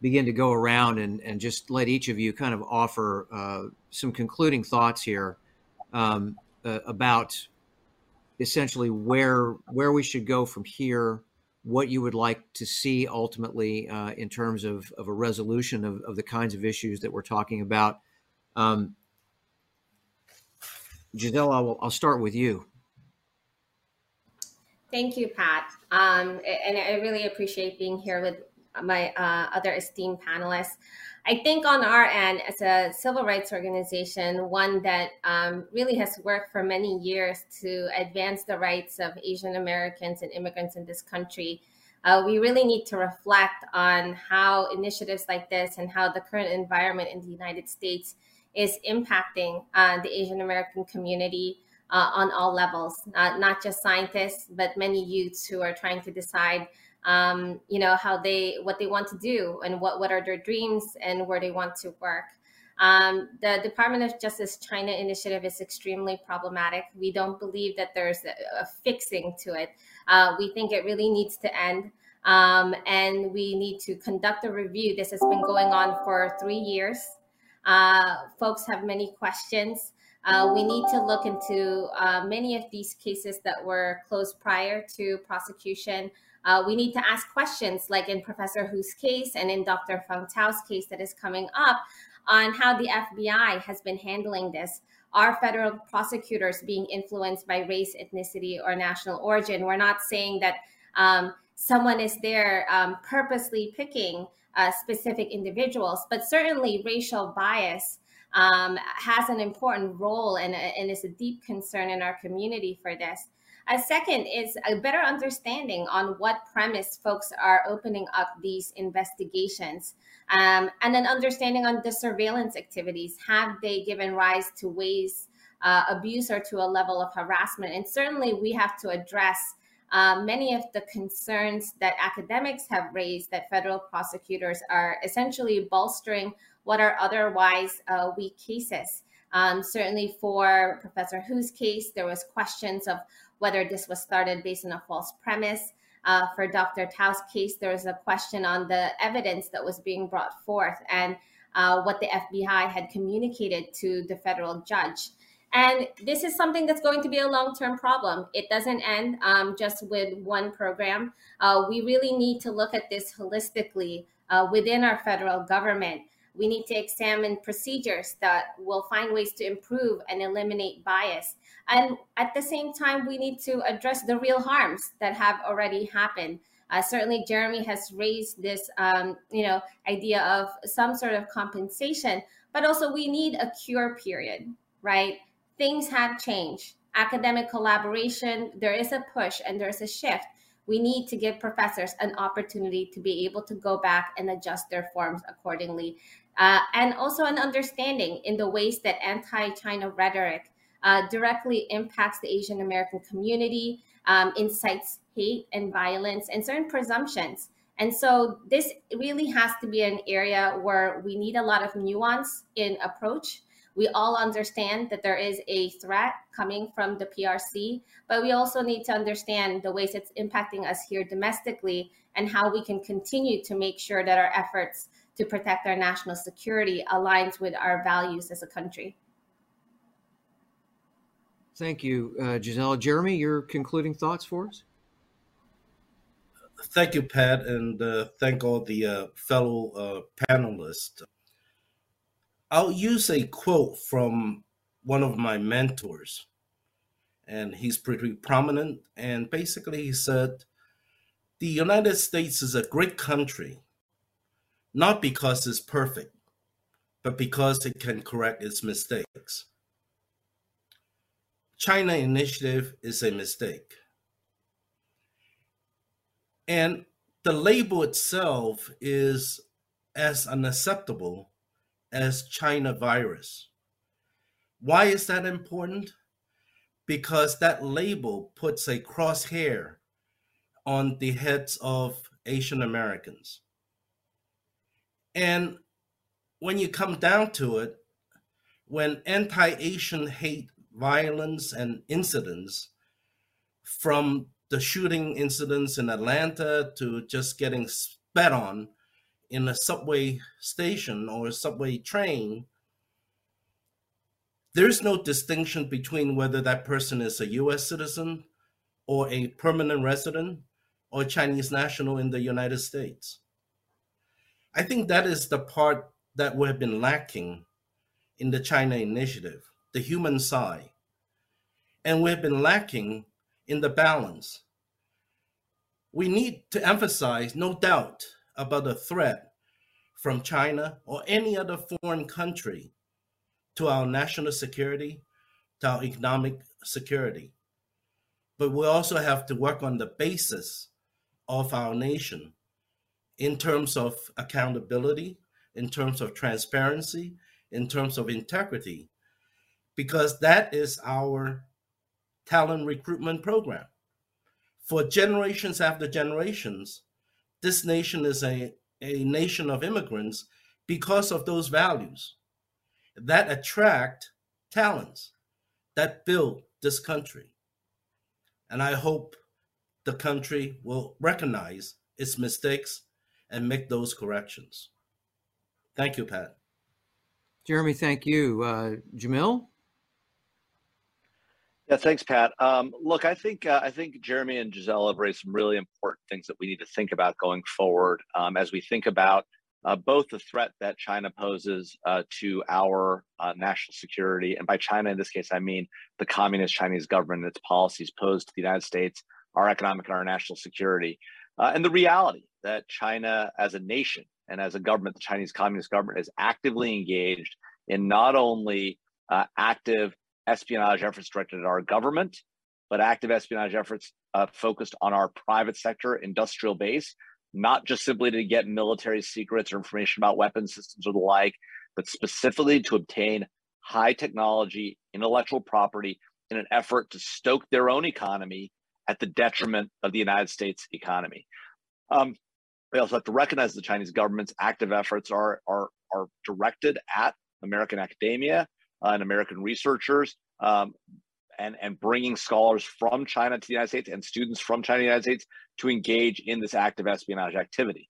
begin to go around and, and just let each of you kind of offer some concluding thoughts here um, uh, about essentially where where we should go from here, what you would like to see ultimately uh, in terms of, of a resolution of, of the kinds of issues that we're talking about. Um, Gisela, I'll, I'll start with you. Thank you, Pat. Um, and I really appreciate being here with my uh, other esteemed panelists. I think on our end, as a civil rights organization, one that um, really has worked for many years to advance the rights of Asian Americans and immigrants in this country, uh, we really need to reflect on how initiatives like this and how the current environment in the United States is impacting uh, the Asian American community uh, on all levels, not just scientists, but many youths who are trying to decide um, you know how they what they want to do and what what are their dreams and where they want to work. Um, the department of justice china initiative is extremely problematic. We don't believe that there's a, a fixing to it. Uh, we think it really needs to end. Um, and we need to conduct a review. This has been going on for three years. Uh, folks have many questions. Uh, we need to look into uh, many of these cases that were closed prior to prosecution uh, we need to ask questions like in Professor Hu's case and in Dr. Feng Tao's case that is coming up on how the FBI has been handling this. are federal prosecutors being influenced by race, ethnicity, or national origin? We're not saying that um, someone is there um, purposely picking uh, specific individuals, but certainly racial bias um, has an important role and, and is a deep concern in our community for this. A second is a better understanding on what premise folks are opening up these investigations. Um, and an understanding on the surveillance activities. Have they given rise to ways, uh, abuse, or to a level of harassment? And certainly we have to address uh, many of the concerns that academics have raised that federal prosecutors are essentially bolstering what are otherwise uh, weak cases. Um, certainly for Professor Hu's case, there was questions of whether this was started based on a false premise. Uh, for Dr. Tao's case, there was a question on the evidence that was being brought forth and uh, what the FBI had communicated to the federal judge. And this is something that's going to be a long term problem. It doesn't end um, just with one program. Uh, we really need to look at this holistically uh, within our federal government. We need to examine procedures that will find ways to improve and eliminate bias. And at the same time, we need to address the real harms that have already happened. Uh, certainly, Jeremy has raised this, um, you know, idea of some sort of compensation, but also we need a cure period, right? Things have changed. Academic collaboration, there is a push and there's a shift. We need to give professors an opportunity to be able to go back and adjust their forms accordingly. Uh, and also an understanding in the ways that anti China rhetoric uh, directly impacts the Asian American community, um, incites hate and violence, and certain presumptions. And so this really has to be an area where we need a lot of nuance in approach. We all understand that there is a threat coming from the PRC, but we also need to understand the ways it's impacting us here domestically and how we can continue to make sure that our efforts to protect our national security aligns with our values as a country. Thank you, uh, Gisela. Jeremy, your concluding thoughts for us? Thank you, Pat, and uh, thank all the uh, fellow uh, panelists. I'll use a quote from one of my mentors, and he's pretty prominent. And basically, he said, The United States is a great country, not because it's perfect, but because it can correct its mistakes. China initiative is a mistake. And the label itself is as unacceptable as China virus. Why is that important? Because that label puts a crosshair on the heads of Asian Americans. And when you come down to it, when anti Asian hate violence and incidents from the shooting incidents in Atlanta to just getting spat on in a subway station or a subway train, there's no distinction between whether that person is a US citizen or a permanent resident or Chinese national in the United States. I think that is the part that we have been lacking in the China initiative the human side. And we've been lacking in the balance. We need to emphasize, no doubt, about a threat from China or any other foreign country to our national security, to our economic security. But we also have to work on the basis of our nation in terms of accountability, in terms of transparency, in terms of integrity, because that is our talent recruitment program. For generations after generations, this nation is a, a nation of immigrants because of those values that attract talents that build this country. And I hope the country will recognize its mistakes and make those corrections. Thank you, Pat. Jeremy, thank you. Uh, Jamil? Yeah, thanks, Pat. Um, look, I think uh, I think Jeremy and Gisela have raised some really important things that we need to think about going forward um, as we think about uh, both the threat that China poses uh, to our uh, national security, and by China in this case, I mean the communist Chinese government and its policies posed to the United States, our economic and our national security, uh, and the reality that China as a nation and as a government, the Chinese Communist government, is actively engaged in not only uh, active espionage efforts directed at our government, but active espionage efforts uh, focused on our private sector industrial base, not just simply to get military secrets or information about weapon systems or the like, but specifically to obtain high technology intellectual property in an effort to stoke their own economy at the detriment of the United States economy. Um, we also have to recognize the Chinese government's active efforts are, are, are directed at American academia and American researchers, um, and, and bringing scholars from China to the United States and students from China to the United States to engage in this active espionage activity.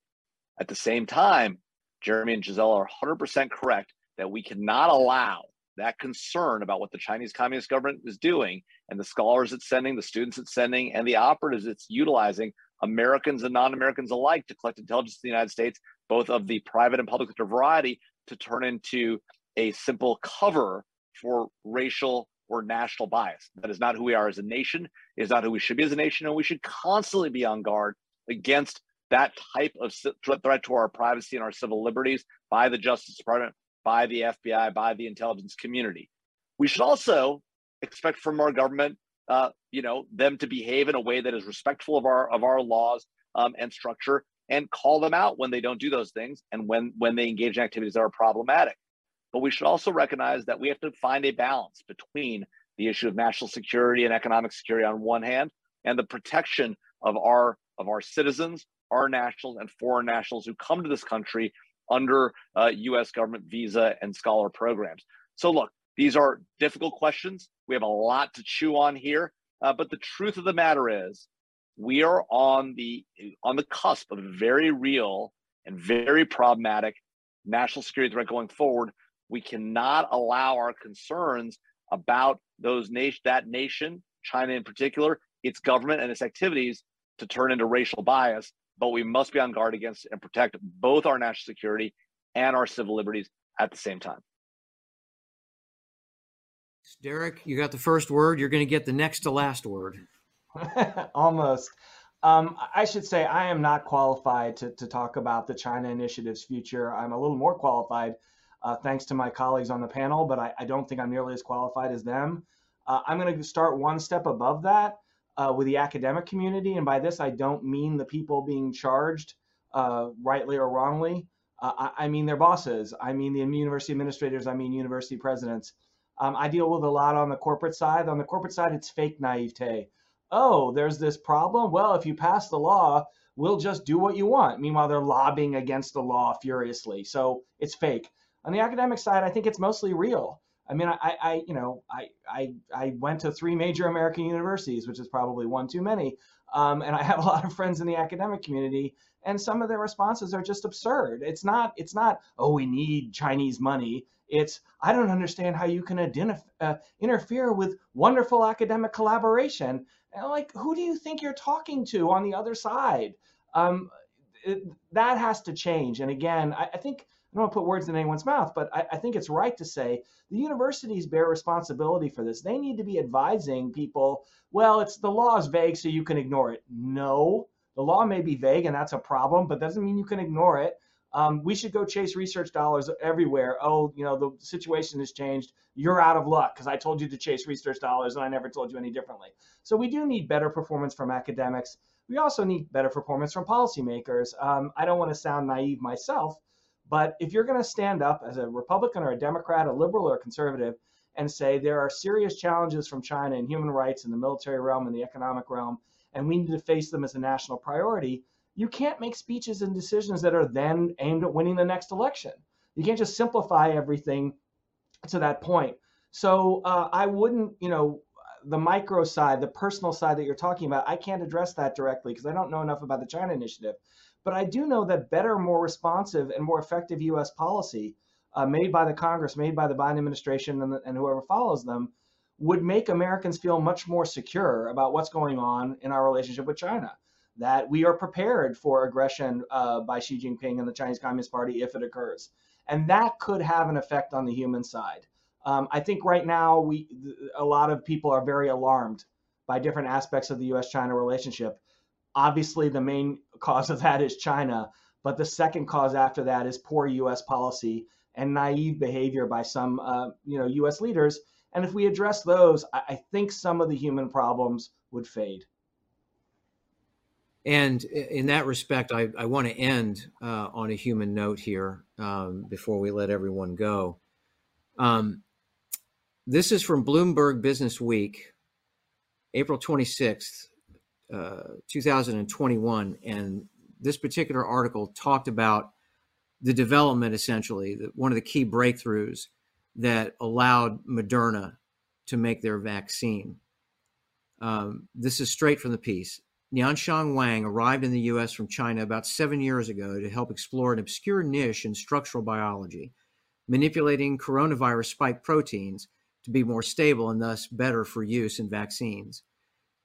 At the same time, Jeremy and Gisela are 100% correct that we cannot allow that concern about what the Chinese Communist government is doing and the scholars it's sending, the students it's sending, and the operatives it's utilizing, Americans and non Americans alike, to collect intelligence in the United States, both of the private and public sector variety, to turn into a simple cover for racial or national bias. That is not who we are as a nation, is not who we should be as a nation, and we should constantly be on guard against that type of threat to our privacy and our civil liberties by the Justice Department, by the FBI, by the intelligence community. We should also expect from our government, uh, you know, them to behave in a way that is respectful of our of our laws um, and structure, and call them out when they don't do those things and when when they engage in activities that are problematic. But we should also recognize that we have to find a balance between the issue of national security and economic security on one hand, and the protection of our of our citizens, our nationals, and foreign nationals who come to this country under uh, U.S. government visa and scholar programs. So, look, these are difficult questions. We have a lot to chew on here, uh, but the truth of the matter is, we are on the on the cusp of a very real and very problematic national security threat going forward we cannot allow our concerns about those nation, that nation, China in particular, its government and its activities to turn into racial bias. But we must be on guard against and protect both our national security and our civil liberties at the same time. Derek, you got the first word. You're going to get the next to last word. Almost. Um, I should say I am not qualified to, to talk about the China Initiative's future. I'm a little more qualified uh, thanks to my colleagues on the panel, but I, I, don't think I'm nearly as qualified as them. Uh, I'm going to start one step above that uh, with the academic community. And by this, I don't mean the people being charged uh, rightly or wrongly. Uh, I, I, mean their bosses. I mean the university administrators. I mean university presidents. Um, I deal with a lot on the corporate side. On the corporate side, it's fake naivete. Oh, there's this problem. Well, if you pass the law, we'll just do what you want. Meanwhile, they're lobbying against the law furiously. So it's fake. On the academic side, I think it's mostly real. I mean, I, I you know, I, I, I went to three major American universities, which is probably one too many. Um, and I have a lot of friends in the academic community, and some of their responses are just absurd. It's not, it's not, oh, we need Chinese money. It's, I don't understand how you can identif- uh, interfere with wonderful academic collaboration. And like, who do you think you're talking to on the other side? Um, it, that has to change. And again, I, I think I don't want to put words in anyone's mouth, but I, I, think it's right to say the universities bear responsibility for this. They need to be advising people, well, it's the law is vague, so you can ignore it. No, the law may be vague, and that's a problem, but doesn't mean you can ignore it. Um, we should go chase research dollars everywhere. Oh, you know, the situation has changed. You're out of luck because I told you to chase research dollars and I never told you any differently. So we do need better performance from academics. We also need better performance from policymakers. Um, I don't want to sound naive myself, but if you're going to stand up as a Republican or a Democrat, a liberal or a conservative, and say there are serious challenges from China in human rights in the military realm and the economic realm, and we need to face them as a national priority, you can't make speeches and decisions that are then aimed at winning the next election. You can't just simplify everything to that point. So uh, I wouldn't, you know, the micro side, the personal side that you're talking about, I can't address that directly because I don't know enough about the China initiative. But I do know that better, more responsive, and more effective U.S. policy uh, made by the Congress, made by the Biden administration, and, the, and whoever follows them would make Americans feel much more secure about what's going on in our relationship with China. that we are prepared for aggression uh, by Xi Jinping and the Chinese Communist Party if it occurs. And that could have an effect on the human side. Um, I think right now we a lot of people are very alarmed by different aspects of the U.S.-China relationship. Obviously, the main cause of that is China, but the second cause after that is poor U.S. policy and naive behavior by some, uh, you know, U.S. leaders. And if we address those, I, I think some of the human problems would fade. And in that respect, I, I want to end uh, on a human note here um, before we let everyone go. Um, this is from Bloomberg Business Week, April 26th, uh, 2021. And this particular article talked about the development, essentially, the, one of the key breakthroughs that allowed Moderna to make their vaccine. Um, this is straight from the piece. Nianshuang Wang arrived in the US from China about seven years ago to help explore an obscure niche in structural biology, manipulating coronavirus spike proteins to be more stable and thus better for use in vaccines.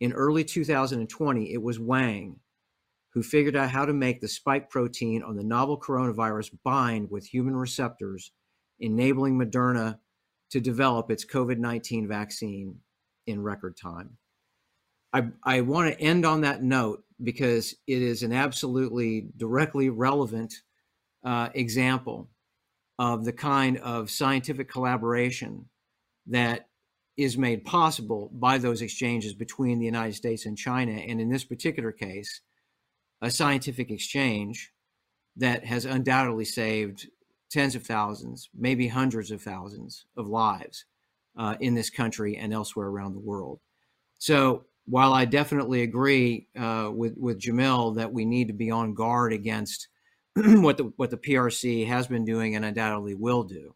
In early 2020, it was Wang who figured out how to make the spike protein on the novel coronavirus bind with human receptors, enabling Moderna to develop its COVID 19 vaccine in record time. I, I want to end on that note because it is an absolutely directly relevant uh, example of the kind of scientific collaboration that is made possible by those exchanges between the United States and China. And in this particular case, a scientific exchange that has undoubtedly saved tens of thousands, maybe hundreds of thousands of lives uh, in this country and elsewhere around the world. So while I definitely agree uh, with with Jamil that we need to be on guard against what the what the PRC has been doing and undoubtedly will do,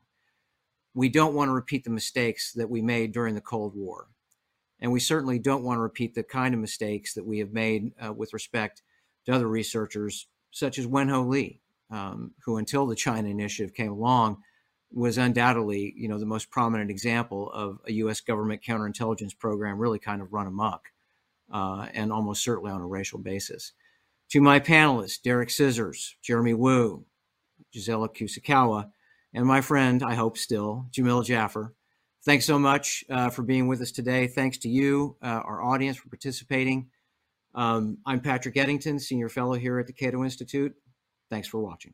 we don't want to repeat the mistakes that we made during the Cold War, and we certainly don't want to repeat the kind of mistakes that we have made uh, with respect to other researchers such as Wen Ho Lee, um, who until the China Initiative came along was undoubtedly you know the most prominent example of a U.S. government counterintelligence program really kind of run amok uh, and almost certainly on a racial basis. To my panelists, Derek Scissors, Jeremy Wu, Gisela Kusakawa, and my friend, I hope still, Jamil Jaffer. Thanks so much uh, for being with us today. Thanks to you, uh, our audience, for participating. Um, I'm Patrick Eddington, Senior Fellow here at the Cato Institute. Thanks for watching.